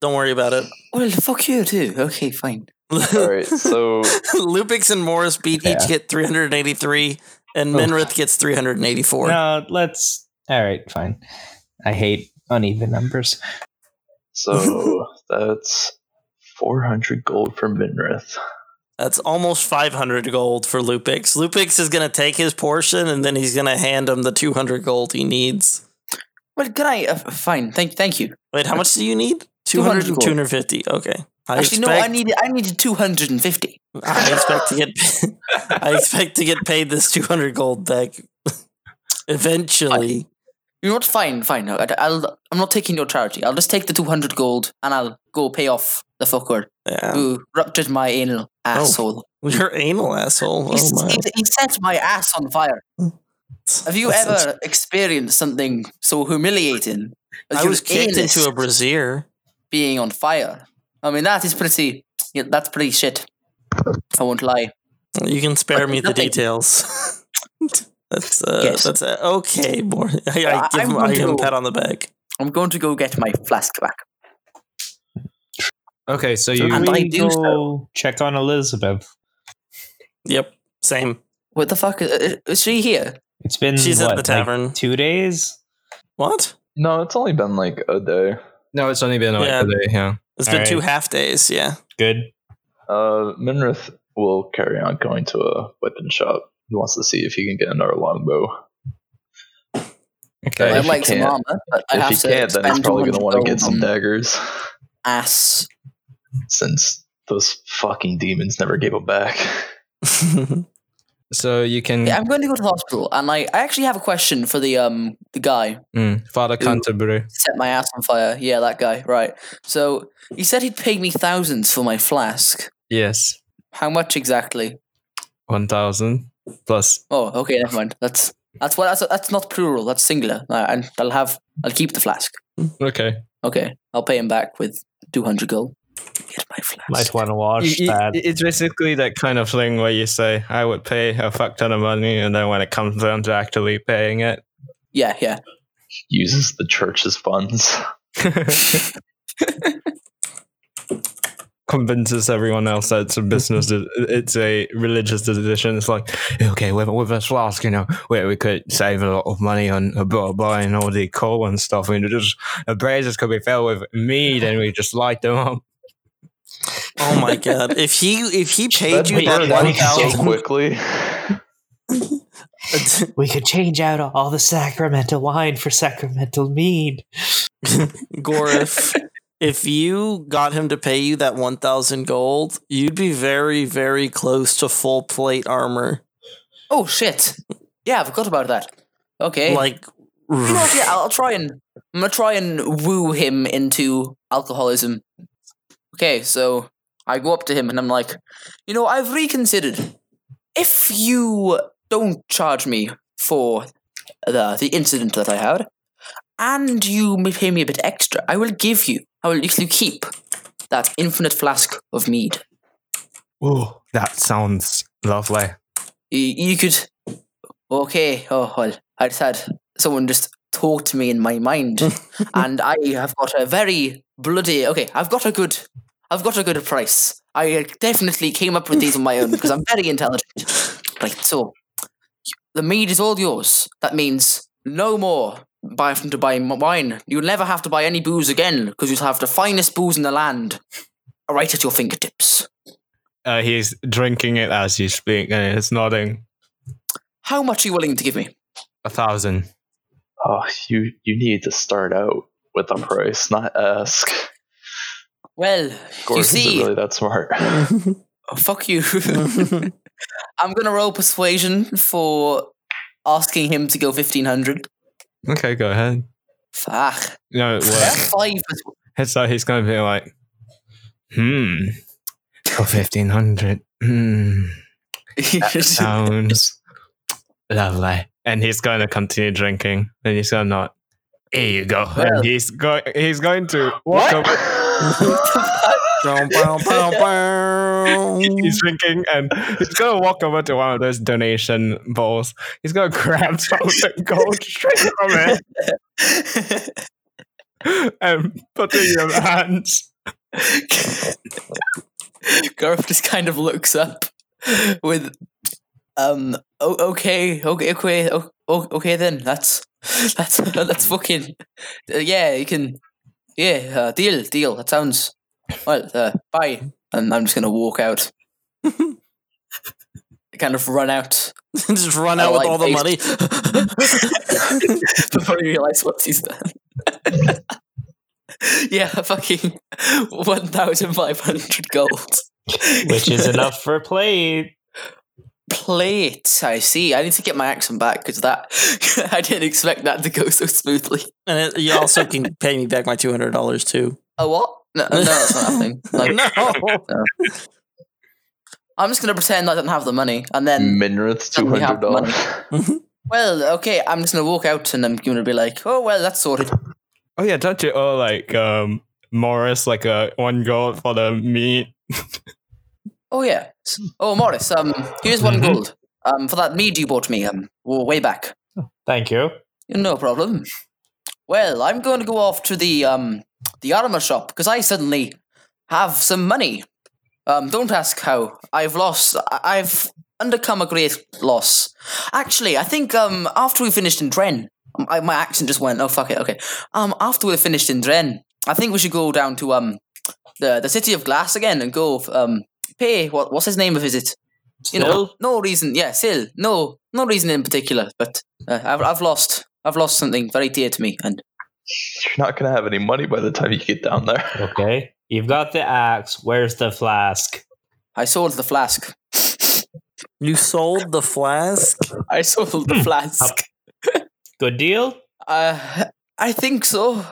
don't worry about it. Well, fuck you too. Okay, fine. <laughs> All right, so Lupix and Morris beat Yeah. each get 383, and Oof. Minrith gets 384. No, let's. All right, fine. I hate uneven numbers. so <laughs> that's four hundred gold for Minrith. That's almost 500 gold for Lupix. Lupix is going to take his portion, and then he's going to hand him the 200 gold he needs. Well, can I? Uh, fine. Thank, thank you. Wait, how much do you need? 200 200 and gold. 250. Okay. I Actually, no. I needed. I needed 250. I expect to get <laughs> <laughs> I expect to get paid this 200 gold back eventually. You know what? Fine, fine. I, I'll. I'm not taking your charity. I'll just take the two hundred gold and I'll go pay off the fucker Yeah. who ruptured my anal oh. asshole. <laughs> You're anal asshole. He, Oh my. he, he set my ass on fire. <laughs> Have you That's- ever experienced something so humiliating? as I was kicked into a brazier. being on fire. I mean, that is pretty. Yeah, that's pretty shit. I won't lie. You can spare me the details. <laughs> that's uh, Yes. that's uh, okay. More, <laughs> I, I I- give I'm him, I going give him a pat on the back. I'm going to go get my flask back. Okay, so So you And we I do so. check on Elizabeth. Yep, same. What the fuck? Is, is she here? It's been She's at what, the like tavern. two days. What? No, it's only been like a day. no, it's only been like Yeah. a day. Yeah. It's been All two half days. Yeah. Good. Uh, Minrith will carry on going to a weapon shop. He wants to see if he can get another longbow. Okay. if I'd like some armor, but I if have he to can't, then he's probably going to want to get some daggers, ass. since those fucking demons never gave him back. <laughs> So you can Yeah, I'm going to go to the hospital, and I, I actually have a question for the um the guy mm, Father Canterbury. set my ass on fire. Yeah, that guy. Right. So he said he'd pay me thousands for my flask. Yes, How much exactly? one thousand plus. Oh, okay, never mind. That's that's what that's that's not plural. That's singular. Uh, and I'll have I'll keep the flask. Okay. Okay, I'll pay him back with two hundred gold. Get my flask. Might want to watch You- you- that. it's basically that kind of thing where you say, "I would pay a fuck ton of money," and then when it comes down to actually paying it, Yeah, yeah. Uses the church's funds. <laughs> <laughs> <laughs> convinces everyone else that it's a business, it's a religious decision. It's like, okay, with with a flask, you know, where we could save a lot of money on uh, about buying all the coal and stuff. And just the braziers could be filled with meat, and we just light them up. oh my god! If he if he paid That'd you be that done one so quickly. <laughs> We could change out all the sacramental wine for sacramental mead. Gorif, if you got him to pay you that one thousand gold, you'd be very very close to full plate armor. Oh shit. Yeah, I forgot about that. Okay. Like, you know what, yeah, I'll <sighs> try and I'm gonna try and woo him into alcoholism. Okay, so I go up to him and I'm like, you know, I've reconsidered. If you don't charge me for the the incident that I had, and you pay me a bit extra, I will give you, I will you keep that infinite flask of mead. Oh, that sounds lovely. You, you could. Okay. Oh well. I just had someone just talk to me in my mind, <laughs> and I have got a very bloody. Okay, I've got a good. I've got a good price. I definitely came up with these on my own because I'm <laughs> very intelligent. Right. So, the mead is all yours. That means no more buy from to buy wine. You'll never have to buy any booze again because you'll have the finest booze in the land, right at your fingertips. Uh, he's drinking it as you speak, and it's nodding. How much are you willing to give me? A thousand. Oh, you you need to start out with a price, not ask. Well, Gordon you see, really that smart. <laughs> Oh, fuck you. <laughs> I'm gonna roll persuasion for asking him to go fifteen hundred. Okay, go ahead. Fuck. No, it have five. like he's going to be like, hmm, for fifteen hundred. Hmm, <laughs> sounds lovely. And he's going to continue drinking. And he's going to not. Here you go. Well- and he's going. He's going to walk what? over. <laughs> <laughs> He's drinking, and he's going to walk over to one of those donation bowls. He's going to grab some of the <laughs> gold straight from it and put it in your hands. <laughs> Garth just kind of looks up with, um, oh, okay, okay, okay, oh, okay, then that's that's that's fucking, uh, yeah, you can, yeah, uh, deal, deal. That sounds well. Uh, bye, and I'm just gonna walk out. <laughs> kind of run out <laughs> Just run I out with like all the money. <laughs> before he realizes what he's done. yeah, fucking 1,500 gold. which is enough for a plate. plate. I see. I need to get my accent back because that I didn't expect that to go so smoothly. And it, you also can pay me back my two hundred dollars too. A what? No, no, that's not happening. <laughs> Like, no. I'm just gonna pretend I don't have the money, and then Minrith's two Suddenly hundred have dollars. <laughs> well, okay, I'm just gonna walk out and I'm gonna be like, oh well, that's sorted. Oh yeah, don't you owe like um Morris like a one gold for the meat? Oh yeah. Oh Morris, um, here's one Mhm. gold. Um, for that mead you bought me. Um, way back. Thank you. No problem. Well, I'm going to go off to the um the armor shop because I suddenly have some money. Um, don't ask how. I've lost. I've undercome a great loss. Actually, I think um after we finished in Dren, um, I, my accent just went. Oh fuck it. Okay. Um, after we finished in Dren, I think we should go down to um the the city of glass again and go um pay what what's his name a visit. You know, no reason. Yeah, still no no reason in particular. But uh, I've I've lost I've lost something very dear to me, and You're not gonna have any money by the time you get down there. <laughs> Okay. You've got the axe. Where's the flask? I sold the flask. You sold the flask. I sold the flask. <laughs> Good deal? Uh, I think so.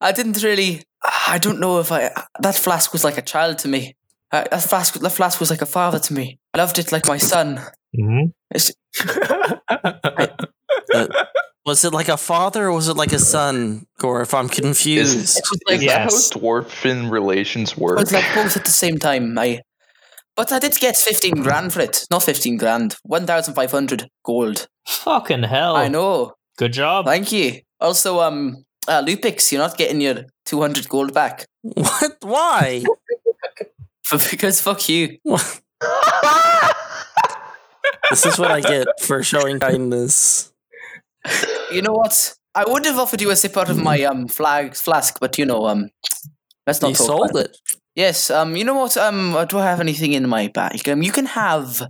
I didn't really. I don't know if I. That flask was like a child to me. Uh, that flask, that flask was like a father to me. I loved it like my son. hmm It's, <laughs> Was it like a father or was it like a son? Or if I'm confused. it was like Is Yes. that how dwarfen relations it work? was like both at the same time. I, but I did get fifteen grand for it. Not fifteen grand. One thousand five hundred gold. Fucking hell. I know. Good job. Thank you. Also, um, uh, Lupix, you're not getting your two hundred gold back what? Why? <laughs> because fuck you. <laughs> this is what I get for showing kindness. You know what? I would have offered you a sip out of my um flag flask, but you know um, let's not You talk sold about it. Yes. Um. You know what? Um. uh, Do I have anything in my bag? Um. You can have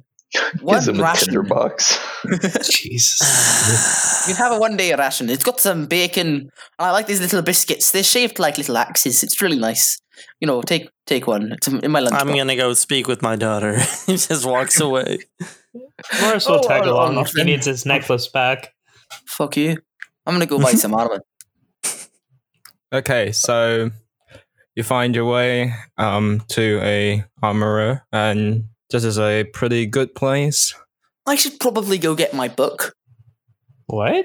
one Gives him a ration. tinderbox. <laughs> Jesus. You have a one day ration. It's got some bacon. And I like these little biscuits. They're shaped like little axes. It's really nice. You know, take take one. It's in my lunch. I'm gonna go speak with my daughter. <laughs> he just walks away. Morris will Oh, tag along he needs his necklace back. Fuck you. I'm gonna go buy some <laughs> armor. Okay, so you find your way um to a armorer, and this is a pretty good place. I should probably go get my book. What?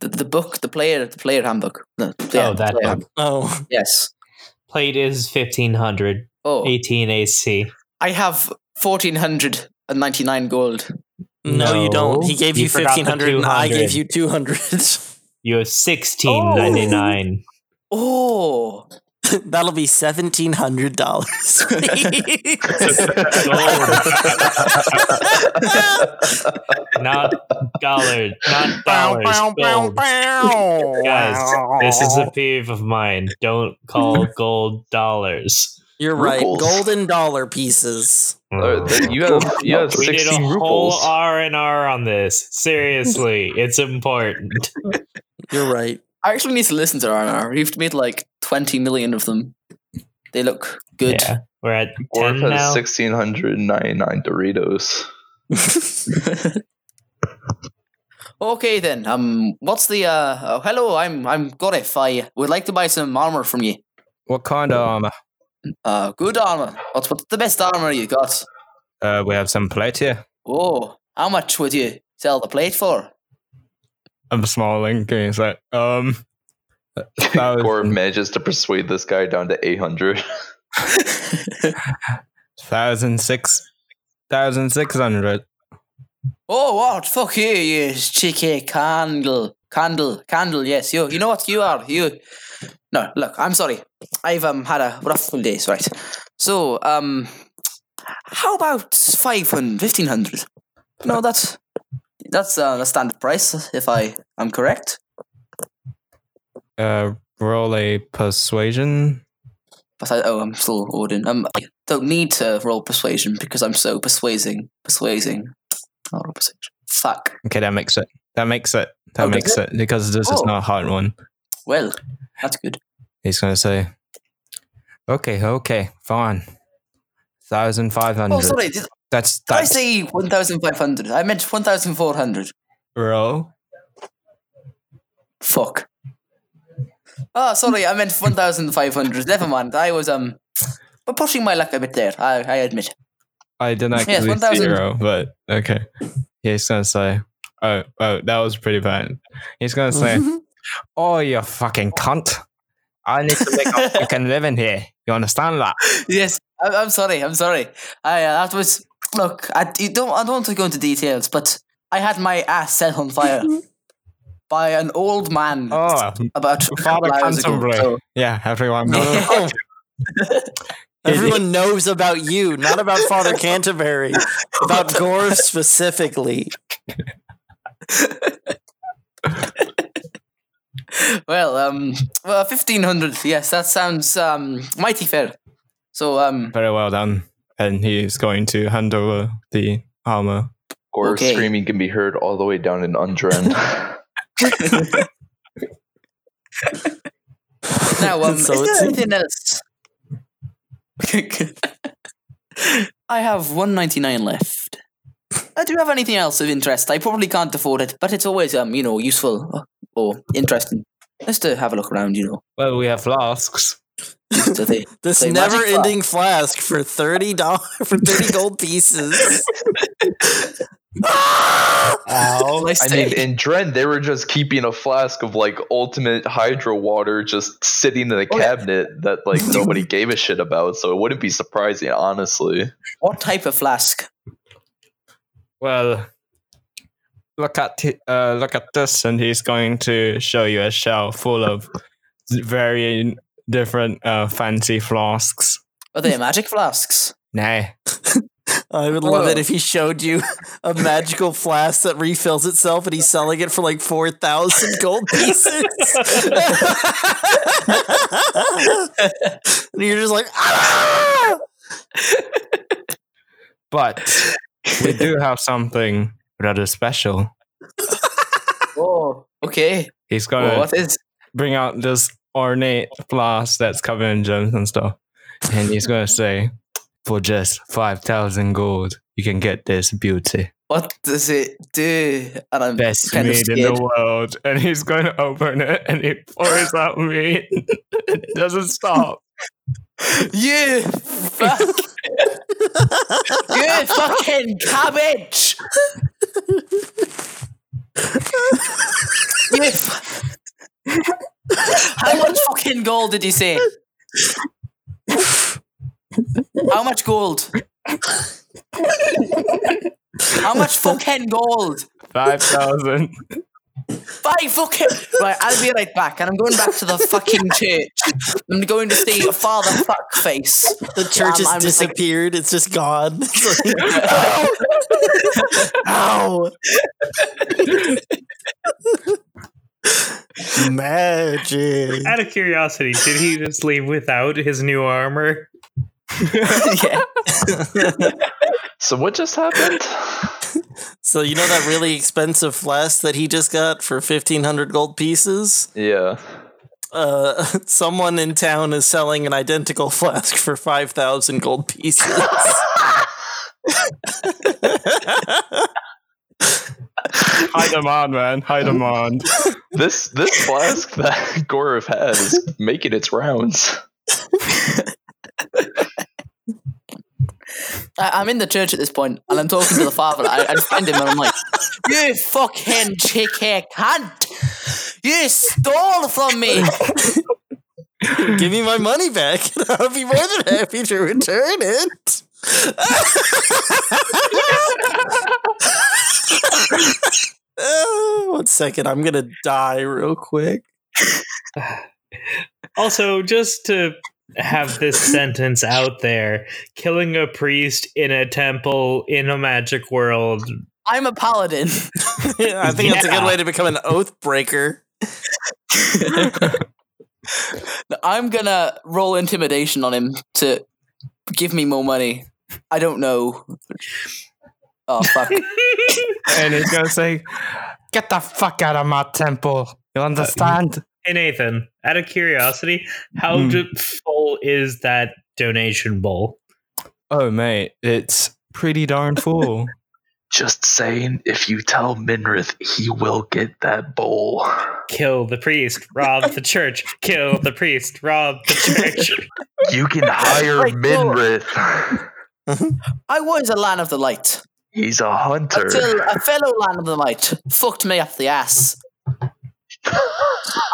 The, the book, the player, the player handbook. No, yeah, oh, that book. handbook. Oh, Yes. Plate is 1500, Oh, 18 AC. I have fourteen hundred and ninety nine gold. No, you don't. He gave you you, 1500 and I gave you 200. You have 1699. Oh, oh. <laughs> That'll be $1,700. <laughs> not dollars, not <laughs> dollars. gold. Guys, this is a peeve of mine. Don't call gold dollars. You're right. Rubles. Golden dollar pieces. You have <laughs> you have we need a sixteen whole. R and R on this. Seriously, <laughs> it's important. You're right. I actually need to listen to R and R. We've made like twenty million of them. They look good. Yeah, we're at Orf ten has now. sixteen hundred ninety nine Doritos. <laughs> okay then. Um, what's the uh? Oh, hello, I'm I'm Gorif. I would like to buy some armor from you. What kind of armor? Uh, good armor. What's what's the best armor you got? Uh, we have some plate here. Oh, how much would you sell the plate for? I'm smiling. Can you say um? <laughs> a Or manages to persuade this guy down to eight hundred. <laughs> thousand six thousand six hundred. oh, what? Fuck you, you cheeky candle, candle, candle. Yes, you. You know what you are. You. No, look. I'm sorry. I've um had a rough few days, right? So um, how about five hundred, fifteen hundred? No, that's that's uh, the standard price, if I am correct. Uh, roll a persuasion. But I, oh, I'm still ordering. Um, I don't need to roll persuasion because I'm so persuasing, persuasing. I'll roll persuasion. Fuck. Okay, that makes it. That makes it. That Oh, makes it? because this is Oh. not a hard one. Well, that's good. He's gonna say, "Okay, okay, fine, thousand five hundred. Oh, sorry. Did, That's Did I that's say 1,500? I meant 1,400. Bro. Fuck. Oh, sorry, I meant 1,500. Never mind. I was, um, but pushing my luck a bit there, I, I admit. I didn't Yes, actually 1,000. zero, but okay. He's gonna say, "Oh, oh, that was pretty bad." He's gonna say, <laughs> "Oh, you fucking cunt! I need to make a <laughs> fucking living here. You understand that?" yes, I, I'm sorry, I'm sorry. I, uh, that was, look, I, you don't, I don't want to go into details, but I had my ass set on fire <laughs> by an old man Oh, about Father couple ago. Canterbury. So, yeah, everyone. <laughs> Oh. Everyone knows about you, not about Father Canterbury, about Gore specifically. Well, um, well, 1,500, yes, that sounds, um, mighty fair. So, um, Very well done. And he's going to hand over the armor. Gore Okay. screaming can be heard all the way down in Undren. <laughs> Now, um, So is there anything else? <laughs> I have one ninety nine left. I do have anything else of interest. I probably can't afford it, but it's always um, you know, useful or interesting just to have a look around. You know, Well, we have flasks. so they, This Say never-ending flask for thirty dollars <laughs> for thirty gold pieces. <laughs> Ah! Ow. I I mean, in Dren, they were just keeping a flask of like ultimate hydro water just sitting in a Oh, yeah. cabinet that like <laughs> nobody gave a shit about. So it wouldn't be surprising, honestly. what type of flask? Well, look at thi- uh, look at this, and he's going to show you a shelf full of very different uh, fancy flasks. Are they magic flasks? Nay, <laughs> I would love it Oh. if he showed you a magical flask that refills itself and he's selling it for like 4,000 gold pieces. <laughs> and you're just like, ah! but we do have something rather special. Oh, okay. He's to what is? bring out this ornate flask that's covered in gems and stuff, and he's going <laughs> to say, "For just five thousand gold, you can get this beauty, What does it do? And I'm best kind meat in the world." And he's going to open it, and he pours out meat. <laughs> it doesn't stop. <laughs> You fuck. You fucking cabbage. f- How much fucking gold did you say? How much gold? How much fucking gold? Five thousand. Bye, fucking. Right, I'll be right back, and I'm going back to the fucking <laughs> church. I'm going to see a Father Fuckface. The church Um, has I'm just like- disappeared. it's just gone. <laughs> It's like, <laughs> Ow! Magic. Out of curiosity, did he just leave without his new armor? yeah. So what just happened? So you know that really expensive flask that he just got for fifteen hundred gold pieces? Yeah. Uh, <laughs> someone in town is selling an identical flask for five thousand gold pieces. <laughs> High demand, man. High demand. This this flask that <laughs> Gorif had is making its rounds. I, I'm in the church at this point, and I'm talking to the father. I, I find him, and I'm like, "You fucking chickhead cunt! You stole from me!" Give me my money back, and I'll be more than happy to return it. Uh, <laughs> one second, I'm gonna die real quick. Also, just to have this <laughs> sentence out there, killing a priest in a temple in a magic world. I'm a paladin. <laughs> I think that's a good way to become an oath breaker. <laughs> I'm gonna roll intimidation on him to give me more money. I don't know. Oh fuck! and he's gonna say, "Get the fuck out of my temple." You uh, understand? Hey Nathan, out of curiosity, how hmm. d- full is that donation bowl? Oh, mate, it's pretty darn full. <laughs> Just saying, if you tell Minrith, he will get that bowl. Kill the priest, rob the church. Kill the priest, rob the church. <laughs> You can hire <laughs> Wait, no. Minrith. I was a Land of the Light He's a hunter. until a fellow Land of the Light fucked me up the ass.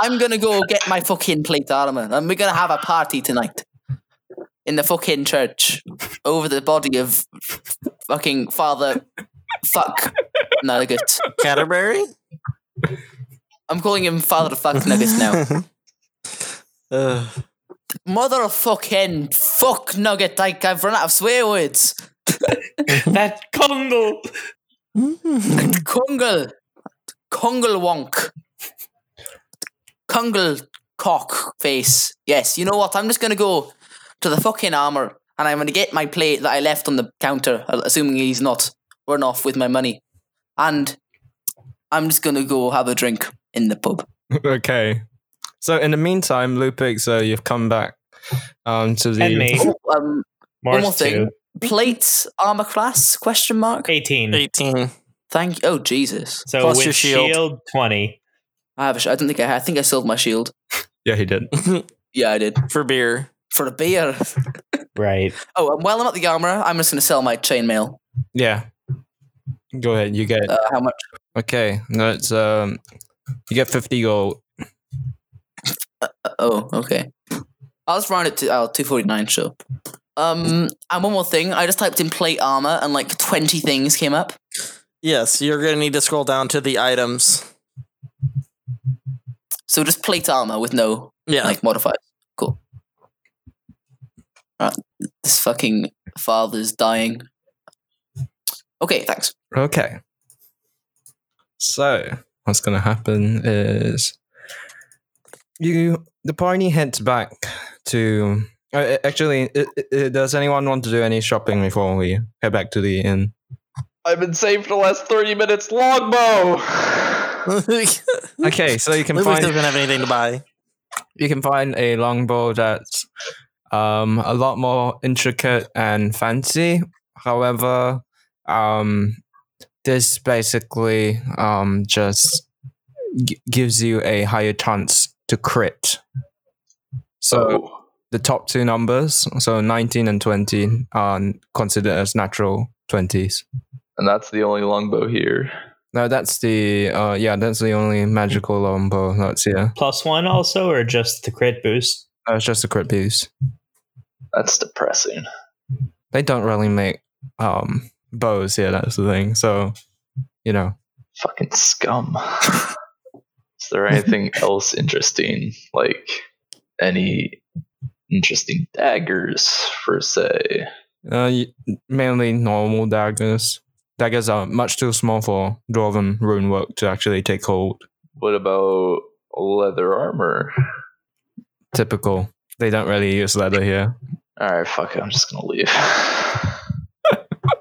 I'm gonna go get my fucking plate armor, and we're gonna have a party tonight in the fucking church over the body of fucking Father Fuck Nugget. Canterbury? I'm calling him Father Fuck Nugget now. Uh, <sighs> Motherfucking fuck Nugget! Like I've run out of swear words. <laughs> that Congo. Kungle, Kungle wonk, Kungle cock face. Yes, you know what? I'm just gonna go to the fucking armor and I'm gonna get my plate that I left on the counter, uh, assuming he's not run off with my money, and I'm just gonna go have a drink in the pub. <laughs> okay. So in the meantime, Lupix, uh, you've come back um, to the. And me. Oh, um, one more thing. 2. plate armor class? Question mark. 18. 18. Thank. Oh Jesus! So Plus with your shield. shield. 20. I have. A sh- I don't think I. I think I sold my shield. Yeah, he did. <laughs> Yeah, I did For beer. for a beer. Right. <laughs> Oh, and while I'm at the armor, I'm just gonna sell my chainmail. Yeah. Go ahead. You get. Uh, how much? Okay. That's um. You get fifty gold. Uh, oh, okay. I'll just round it to oh, 249, sure. Um, and one more thing. I just typed in plate armor and like 20 things came up. Yes, you're going to need to scroll down to the items. So just plate armor with no Yeah. like modifiers. Cool. Right, this fucking father's dying. Okay, thanks. Okay. So what's gonna happen is you the party heads back to. Uh, actually, i i does anyone want to do any shopping before we head back to the inn? I've been saved for the last 30 minutes. Longbow! <laughs> Okay, so you can Lucas find doesn't have anything to buy. you can find a longbow that's um, a lot more intricate and fancy. However, um, this basically um, just g- gives you a higher chance to crit. So So, the top two numbers, so 19 and 20, are considered as natural 20s. and that's the only longbow here. No, that's the uh, yeah, that's the only magical longbow that's here. Plus one also, or just the crit boost? That's just a crit boost. That's depressing. they don't really make um bows here that's the thing so you know Fucking scum. <laughs> Is there anything else interesting? Like any interesting daggers, per se? uh mainly normal daggers daggers are much too small for dwarven rune work to actually take hold What about leather armor? typical they don't really use leather here Alright, fuck it. I'm just gonna leave. <laughs>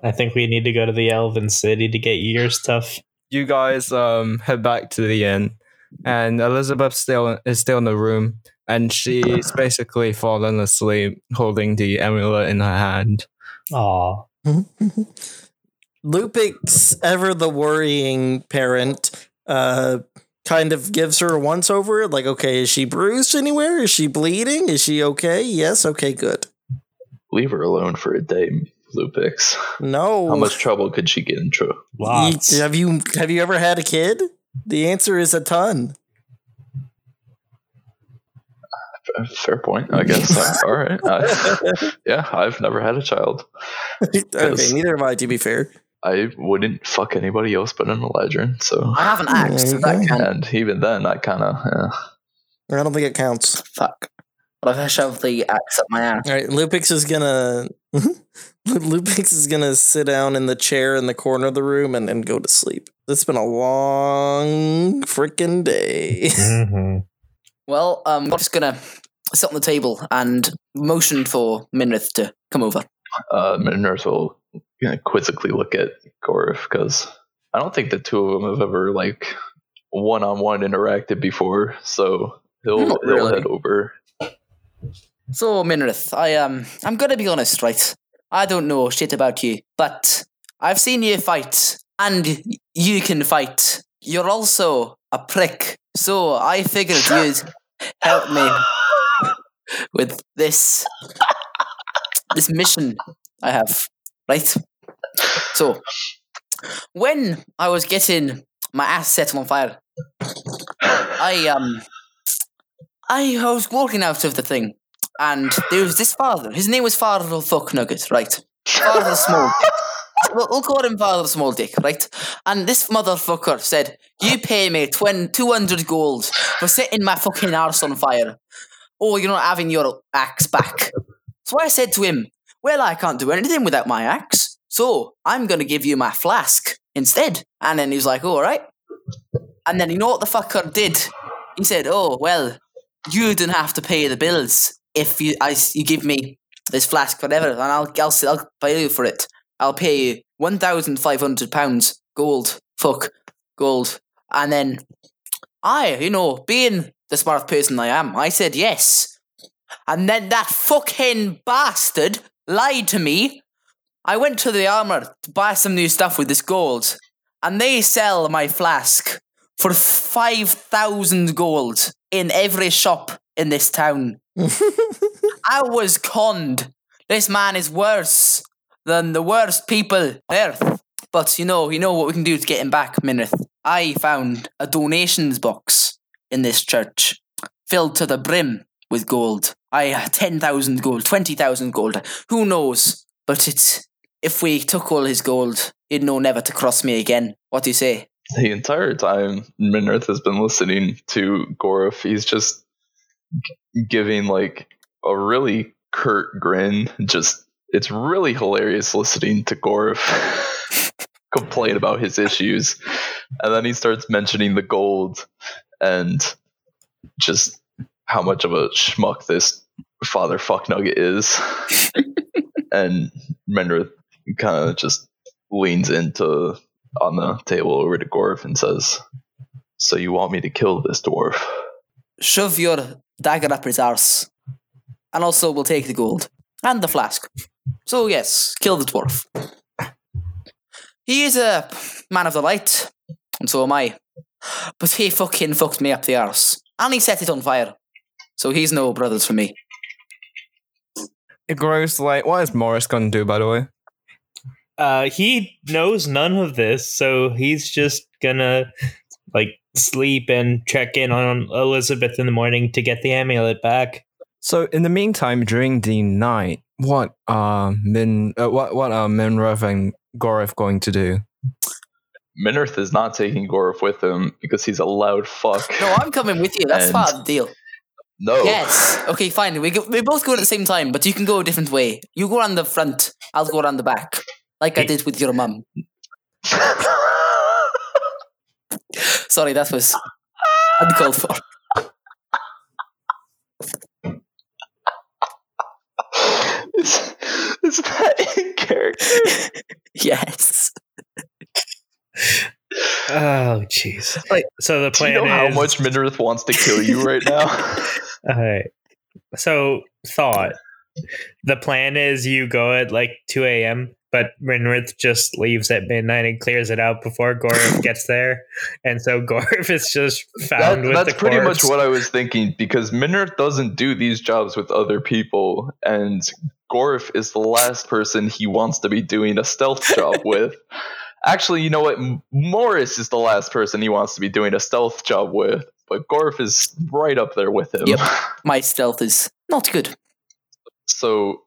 I think we need to go to the Elven City to get your stuff. you guys um head back to the inn and elizabeth still is still in the room and she's basically fallen asleep holding the amulet in her hand Aw. <laughs> Lupix, ever the worrying parent, uh, kind of gives her a once over. Like, okay, is she bruised anywhere? Is she bleeding? Is she okay? Yes, okay, good. leave her alone for a day, Lupix. No. How much trouble could she get into? Lots. You- have you have you ever had a kid? The answer is a ton. Fair point, I guess. <laughs> All right. I- <laughs> yeah, I've never had a child. <laughs> okay, neither have I. To be fair, I wouldn't fuck anybody else but an Eladrin, so. I have an axe. so that can And even then, I kind of. Yeah. I don't think it counts. fuck. But I shove the axe up my ass. All right, Lupix is gonna <laughs> Lupix is gonna sit down in the chair in the corner of the room and, and go to sleep. It's been a long freaking day. <laughs> Mhm. Well, um, I'm just gonna sit on the table and motion for Minrith to come over. Uh, Nurse will you know, quizzically look at Gorif because I don't think the two of them have ever, like, one on one interacted before, so he'll, Not he'll really. head over. So Minrith, I um, I'm gonna be honest, right? I don't know shit about you, but I've seen you fight, and you can fight. You're also a prick, so I figured <laughs> you'd help me with this this mission I have, right? So, when I was getting my ass set on fire, I um, I was walking out of the thing, and there was this father. His name was Father Fuck Nugget, right? Father Small. We'll, we'll call him Father Small Dick, right? And this motherfucker said, "You pay me twen- 200 gold for setting my fucking arse on fire, or you're not having your axe back." So I said to him, "Well, I can't do anything without my axe, so I'm gonna give you my flask instead." And then he's like, "All right." And then you know what the fucker did? He said, "Oh well, you didn't have to pay the bills if you I, you give me this flask, whatever, and I'll I'll, I'll pay you for it. I'll pay you one thousand five hundred pounds gold. Fuck gold." And then I, you know, being the smart person I am, I said yes. And then that fucking bastard lied to me. I went to the armor to buy some new stuff with this gold, and they sell my flask for 5,000 gold in every shop in this town. <laughs> I was conned. This man is worse than the worst people on earth. But you know, you know what we can do to get him back, Minrith. I found a donations box in this church filled to the brim with gold. I uh, 10,000 gold, 20,000 gold. Who knows? But it's if we took all his gold, he'd know never to cross me again. What do you say? The entire time Minrith has been listening to Gorif, he's just giving like a really curt grin. Just it's really hilarious listening to Gorif <laughs> complain about his issues. And then he starts mentioning the gold and just how much of a schmuck this father fuck nugget is. <laughs> and Minrith kind of just leans into on the table over to Gorf and says, So you want me to kill this dwarf? Shove your dagger up his arse. And also, we'll take the gold. And the flask. So, yes, kill the dwarf. He is a man of the light, and so am I. But he fucking fucked me up the arse. And he set it on fire. So he's no brothers for me. It grows like what is Morris gonna do by the way? Uh, he knows none of this, so he's just gonna like sleep and check in on Elizabeth in the morning to get the amulet back. So in the meantime, during the night, what are Min uh, what what are Minrith and Gorif going to do? Minrith is not taking Gorf with him because he's a loud fuck. No, I'm coming with you. That's And- part of the deal. No. Yes. Okay, fine. We go, we both go at the same time, but you can go a different way. You go around the front. I'll go around the back, like I did with your mum. <laughs> Sorry, that was uncalled for. is, is that in character? <laughs> Yes. Oh, jeez. Like, so the Do you plan know how is much Minrith wants to kill you right now? <laughs> <laughs> All right. So thought. The plan is you go at like 2 a.m., but Minrith just leaves at midnight and clears it out before Gorf <laughs> gets there. And so Gorf is just found That- with that's the pretty corpse. much what I was thinking because Minrith doesn't do these jobs with other people, and Gorf is the last person he wants to be doing a stealth job with. Actually, you know what? Morris is the last person he wants to be doing a stealth job with, but Gorf is right up there with him. Yep. <laughs> My stealth is not good. So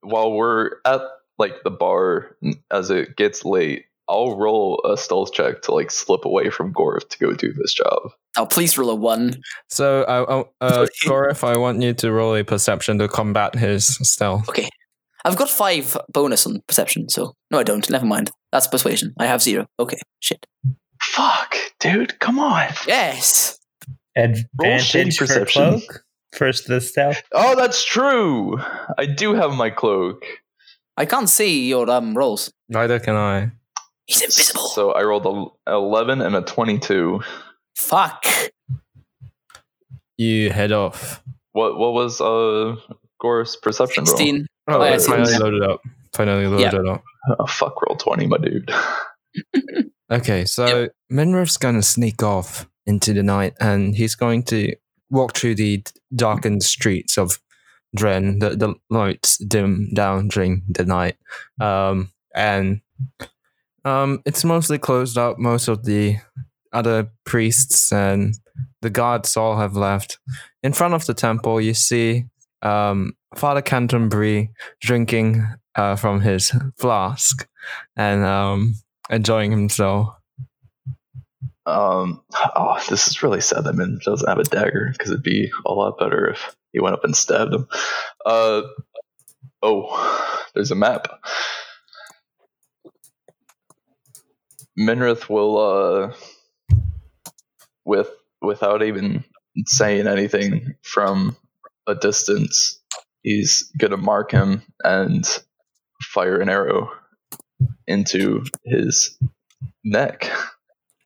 while we're at like the bar as it gets late, I'll roll a stealth check to like slip away from Gorf to go do this job. Oh, please roll a one. So uh, uh, <laughs> Gorif, I want you to roll a perception to combat his stealth. Okay. I've got five bonus on perception, so no, I don't. Never mind. That's persuasion. I have zero. Okay, shit. Fuck, dude, come on. Yes. Advantage for perception. cloak. First the stealth. Oh, that's true. I do have my cloak. I can't see your um rolls. Neither can I. He's invisible. So I rolled a 11 and a 22. Fuck. You head off. What what was uh Gor's perception roll? Oh, Oh, yeah, it's it's- finally loaded up. Finally loaded up. <laughs> Oh, fuck roll twenty, my dude. <laughs> Okay, so Minrith's gonna sneak off into the night and he's going to walk through the darkened streets of Dren. The, the lights dim down during the night. Um, and um, it's mostly closed up. Most of the other priests and the guards all have left. In front of the temple, you see um, Father Canterbury drinking uh, from his flask and um, enjoying himself. Um, oh, this is really sad that Min doesn't have a dagger because it'd be a lot better if he went up and stabbed him. Uh, oh, there's a map. Minrith will, uh, with without even saying anything from a distance, he's gonna mark him and fire an arrow into his neck.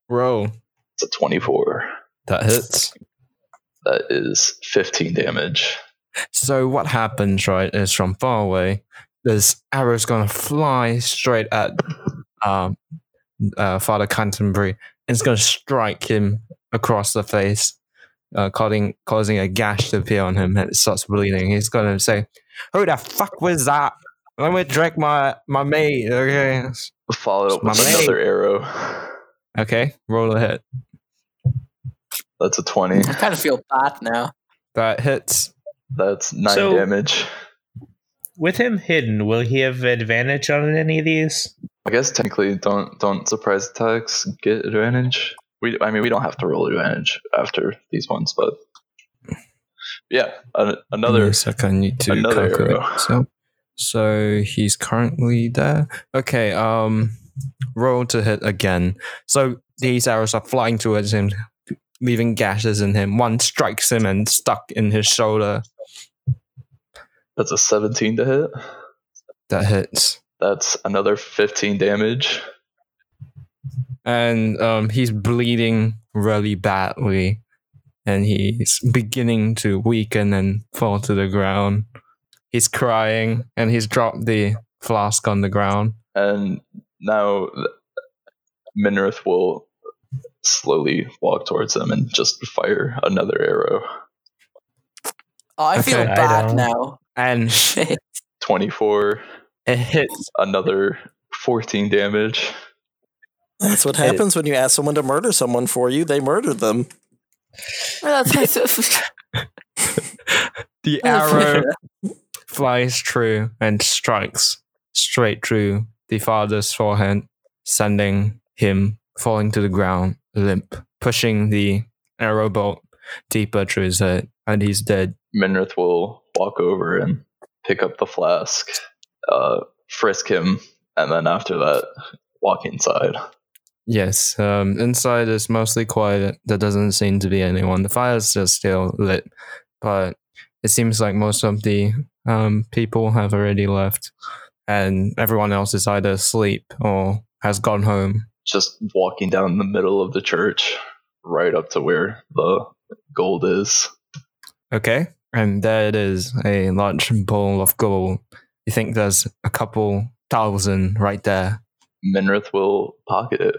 Bro. It's a 24. That hits. That is 15 damage. So what happens, right, is from far away, this arrow's gonna fly straight at um, uh, Father Canterbury, and it's gonna strike him across the face, uh, causing causing a gash to appear on him, and it starts bleeding. He's gonna say, "Who the fuck was that? Let me drink my my mate." Okay, Followed up My with mate. another arrow. okay, roll a hit. That's a 20. I kind of feel bad now. That hits. That's 9 So- damage. With him hidden, will he have advantage on any of these? I guess technically don't don't surprise attacks get advantage. We I mean we don't have to roll advantage after these ones, but yeah, an, another Yes, I need to another calculate. arrow. So, so he's currently there. Okay. Um, roll to hit again. So these arrows are flying towards him, leaving gashes in him. One strikes him and stuck in his shoulder. that's a 17 to hit. That hits, That's another 15 damage. and um, he's bleeding really badly, and he's beginning to weaken and fall to the ground. He's crying, and he's dropped the flask on the ground. And now Minrith will slowly walk towards him and just fire another arrow. Oh, I feel Okay, I bad don't- now. And <laughs> Shit. 24, it hits another 14 damage. That's what happens when you ask someone to murder someone for you. They murder them. <laughs> <laughs> The arrow flies through and strikes straight through the father's forehead, sending him falling to the ground limp, pushing the arrow bolt deeper through his head, and he's dead. Minrith will walk over and pick up the flask, uh, frisk him, and then after that, walk inside. Yes, um, inside is mostly quiet. There doesn't seem to be anyone. The fire's just still lit, but it seems like most of the um, people have already left, and everyone else is either asleep or has gone home. Just walking down the middle of the church, right up to where the gold is. Okay. And there it is, a large bowl of gold. You think there's a couple thousand right there. Minrith will pocket it.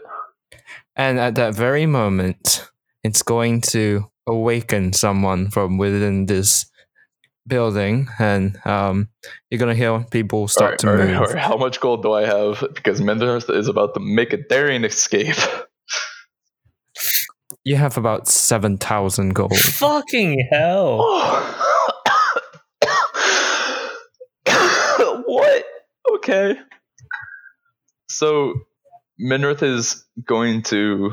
And at that very moment, it's going to awaken someone from within this building. And um, you're going to hear people start Alright, to alright, move. alright. How much gold do I have? Because Minrith is about to make a daring escape. <laughs> You have about 7,000 gold. Fucking hell! <coughs> what? Okay. So Minrith is going to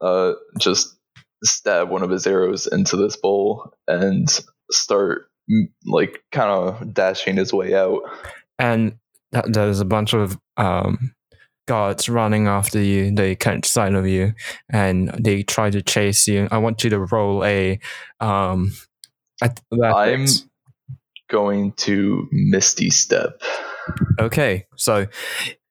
uh, just stab one of his arrows into this bowl and start like kind of dashing his way out. and there's a bunch of um, guards running after you. They catch sight of you and they try to chase you. I want you to roll a um, athletics. Going to Misty Step. Okay, so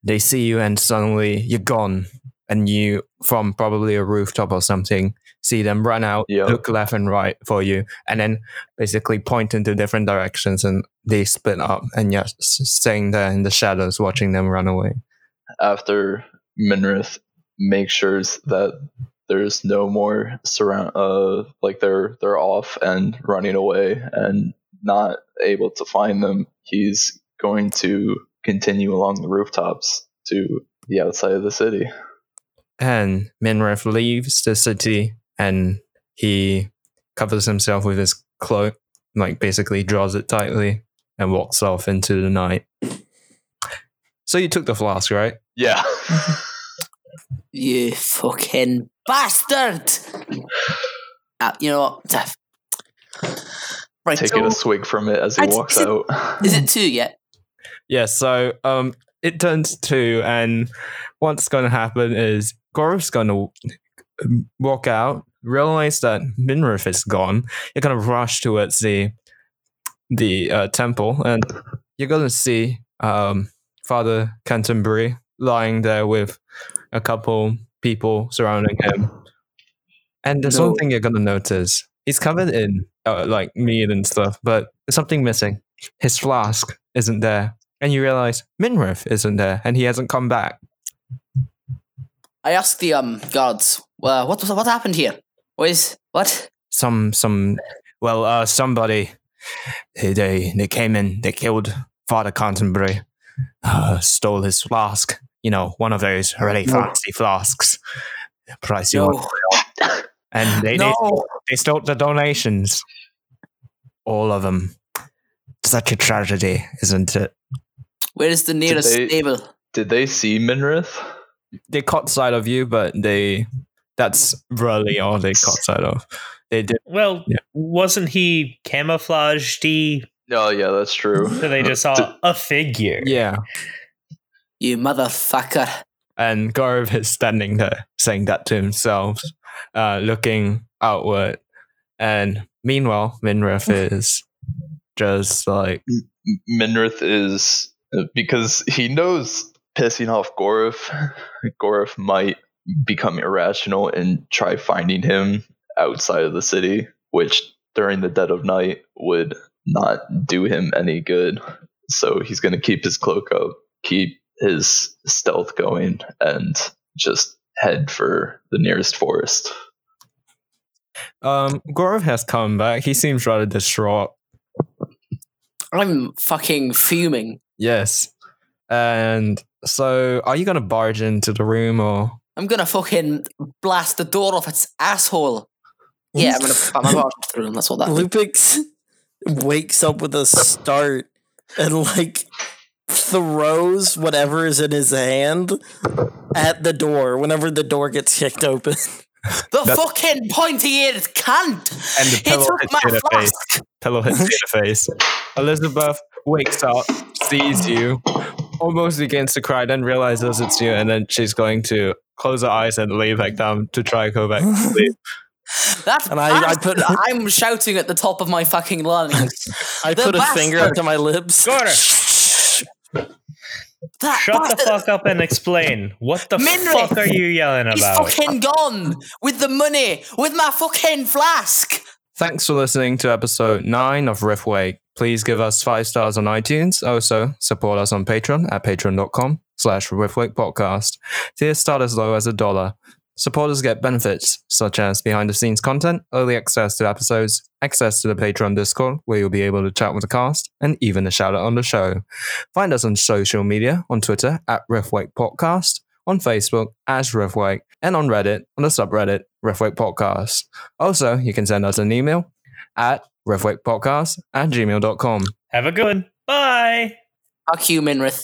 they see you and suddenly you're gone, and you from probably a rooftop or something see them run out, Yep. look left and right for you, and then basically point into different directions and they split up and you're staying there in the shadows watching them run away. After Minrith makes sure that there's no more surround uh like they're they're off and running away and not able to find them, he's going to continue along the rooftops to the outside of the city. And Minrith leaves the city and he covers himself with his cloak, like basically draws it tightly and walks off into the night. So you took the flask, right? Yeah. <laughs> You fucking bastard! Uh, you know what? Right, Taking so a swig from it as he I- walks is out. is it two yet? Yeah, so um it turns two and what's gonna happen is Gorif's gonna um, walk out, realize that Minrith is gone. You're gonna rush towards the the uh, temple and you're gonna see um Father Canterbury lying there with a couple people surrounding him. And there's one thing you're gonna notice. He's covered in uh, like meat and stuff, but there's something missing. His flask isn't there. And you realize Minrith isn't there and he hasn't come back. I asked the um guards, well, what what happened here? What is what? Some some well uh somebody they they, they came in, they killed Father Canterbury, uh, stole his flask. You know, one of those really No. fancy flasks. Price you No, want. And they, they no. they stole the donations. All of them. Such a tragedy, isn't it? Where is the nearest they- stable? Did they see Minrith? They caught sight of you, but they that's really all they caught sight of. They did Well, Yeah. wasn't he camouflaged? He Oh yeah, that's true. so they just saw a figure. yeah. You motherfucker! And Gorif is standing there saying that to himself, uh, looking outward. And meanwhile, Minrith <laughs> is just like, Minrith is because he knows pissing off Gorif. <laughs> Gorif might become irrational and try finding him outside of the city, which during the dead of night would not do him any good. So he's going to keep his cloak up, keep his stealth going, and just head for the nearest forest. um, Gorif has come back. He seems rather distraught. I'm fucking fuming. Yes. And so, are you going to barge into the room or? I'm gonna fucking blast the door off its asshole. Yeah, I'm gonna. I'm gonna barge through them. That's what that. means. Lupix wakes up with a start and like throws whatever is in his hand at the door whenever the door gets kicked open. The That's- fucking pointy-eared cunt. And the He pillow took hits my you in the face. flask. Pillow hits you in the face. Elizabeth wakes up, sees you, almost begins to cry, then realizes it's you, and then she's going to close her eyes and lay back down to try and go back to <laughs> sleep. That And I- I put- <laughs> I'm shouting at the top of my fucking lungs. <laughs> I The put a finger up to my lips. Gorif, That shut the bastard, fuck up and explain. What the Minrith, fuck are you yelling He's about? fucking gone with the money, with my fucking flask. Thanks for listening to episode 9 of Riff Wake. Please give us 5 stars on iTunes. Also, support us on Patreon at patreon.com slash Podcast. Tiers start as low as a dollar. Supporters get benefits such as behind the scenes content, early access to episodes, access to the Patreon Discord where you'll be able to chat with the cast, and even a shout out on the show. Find us on social media on Twitter at Riffwake Podcast, on Facebook as Riffwake, and on Reddit on the subreddit Riffwake Podcast. Also, you can send us an email at riffwakepodcast at gmail.com. Have a good one. Bye. Fuck you, Minrith.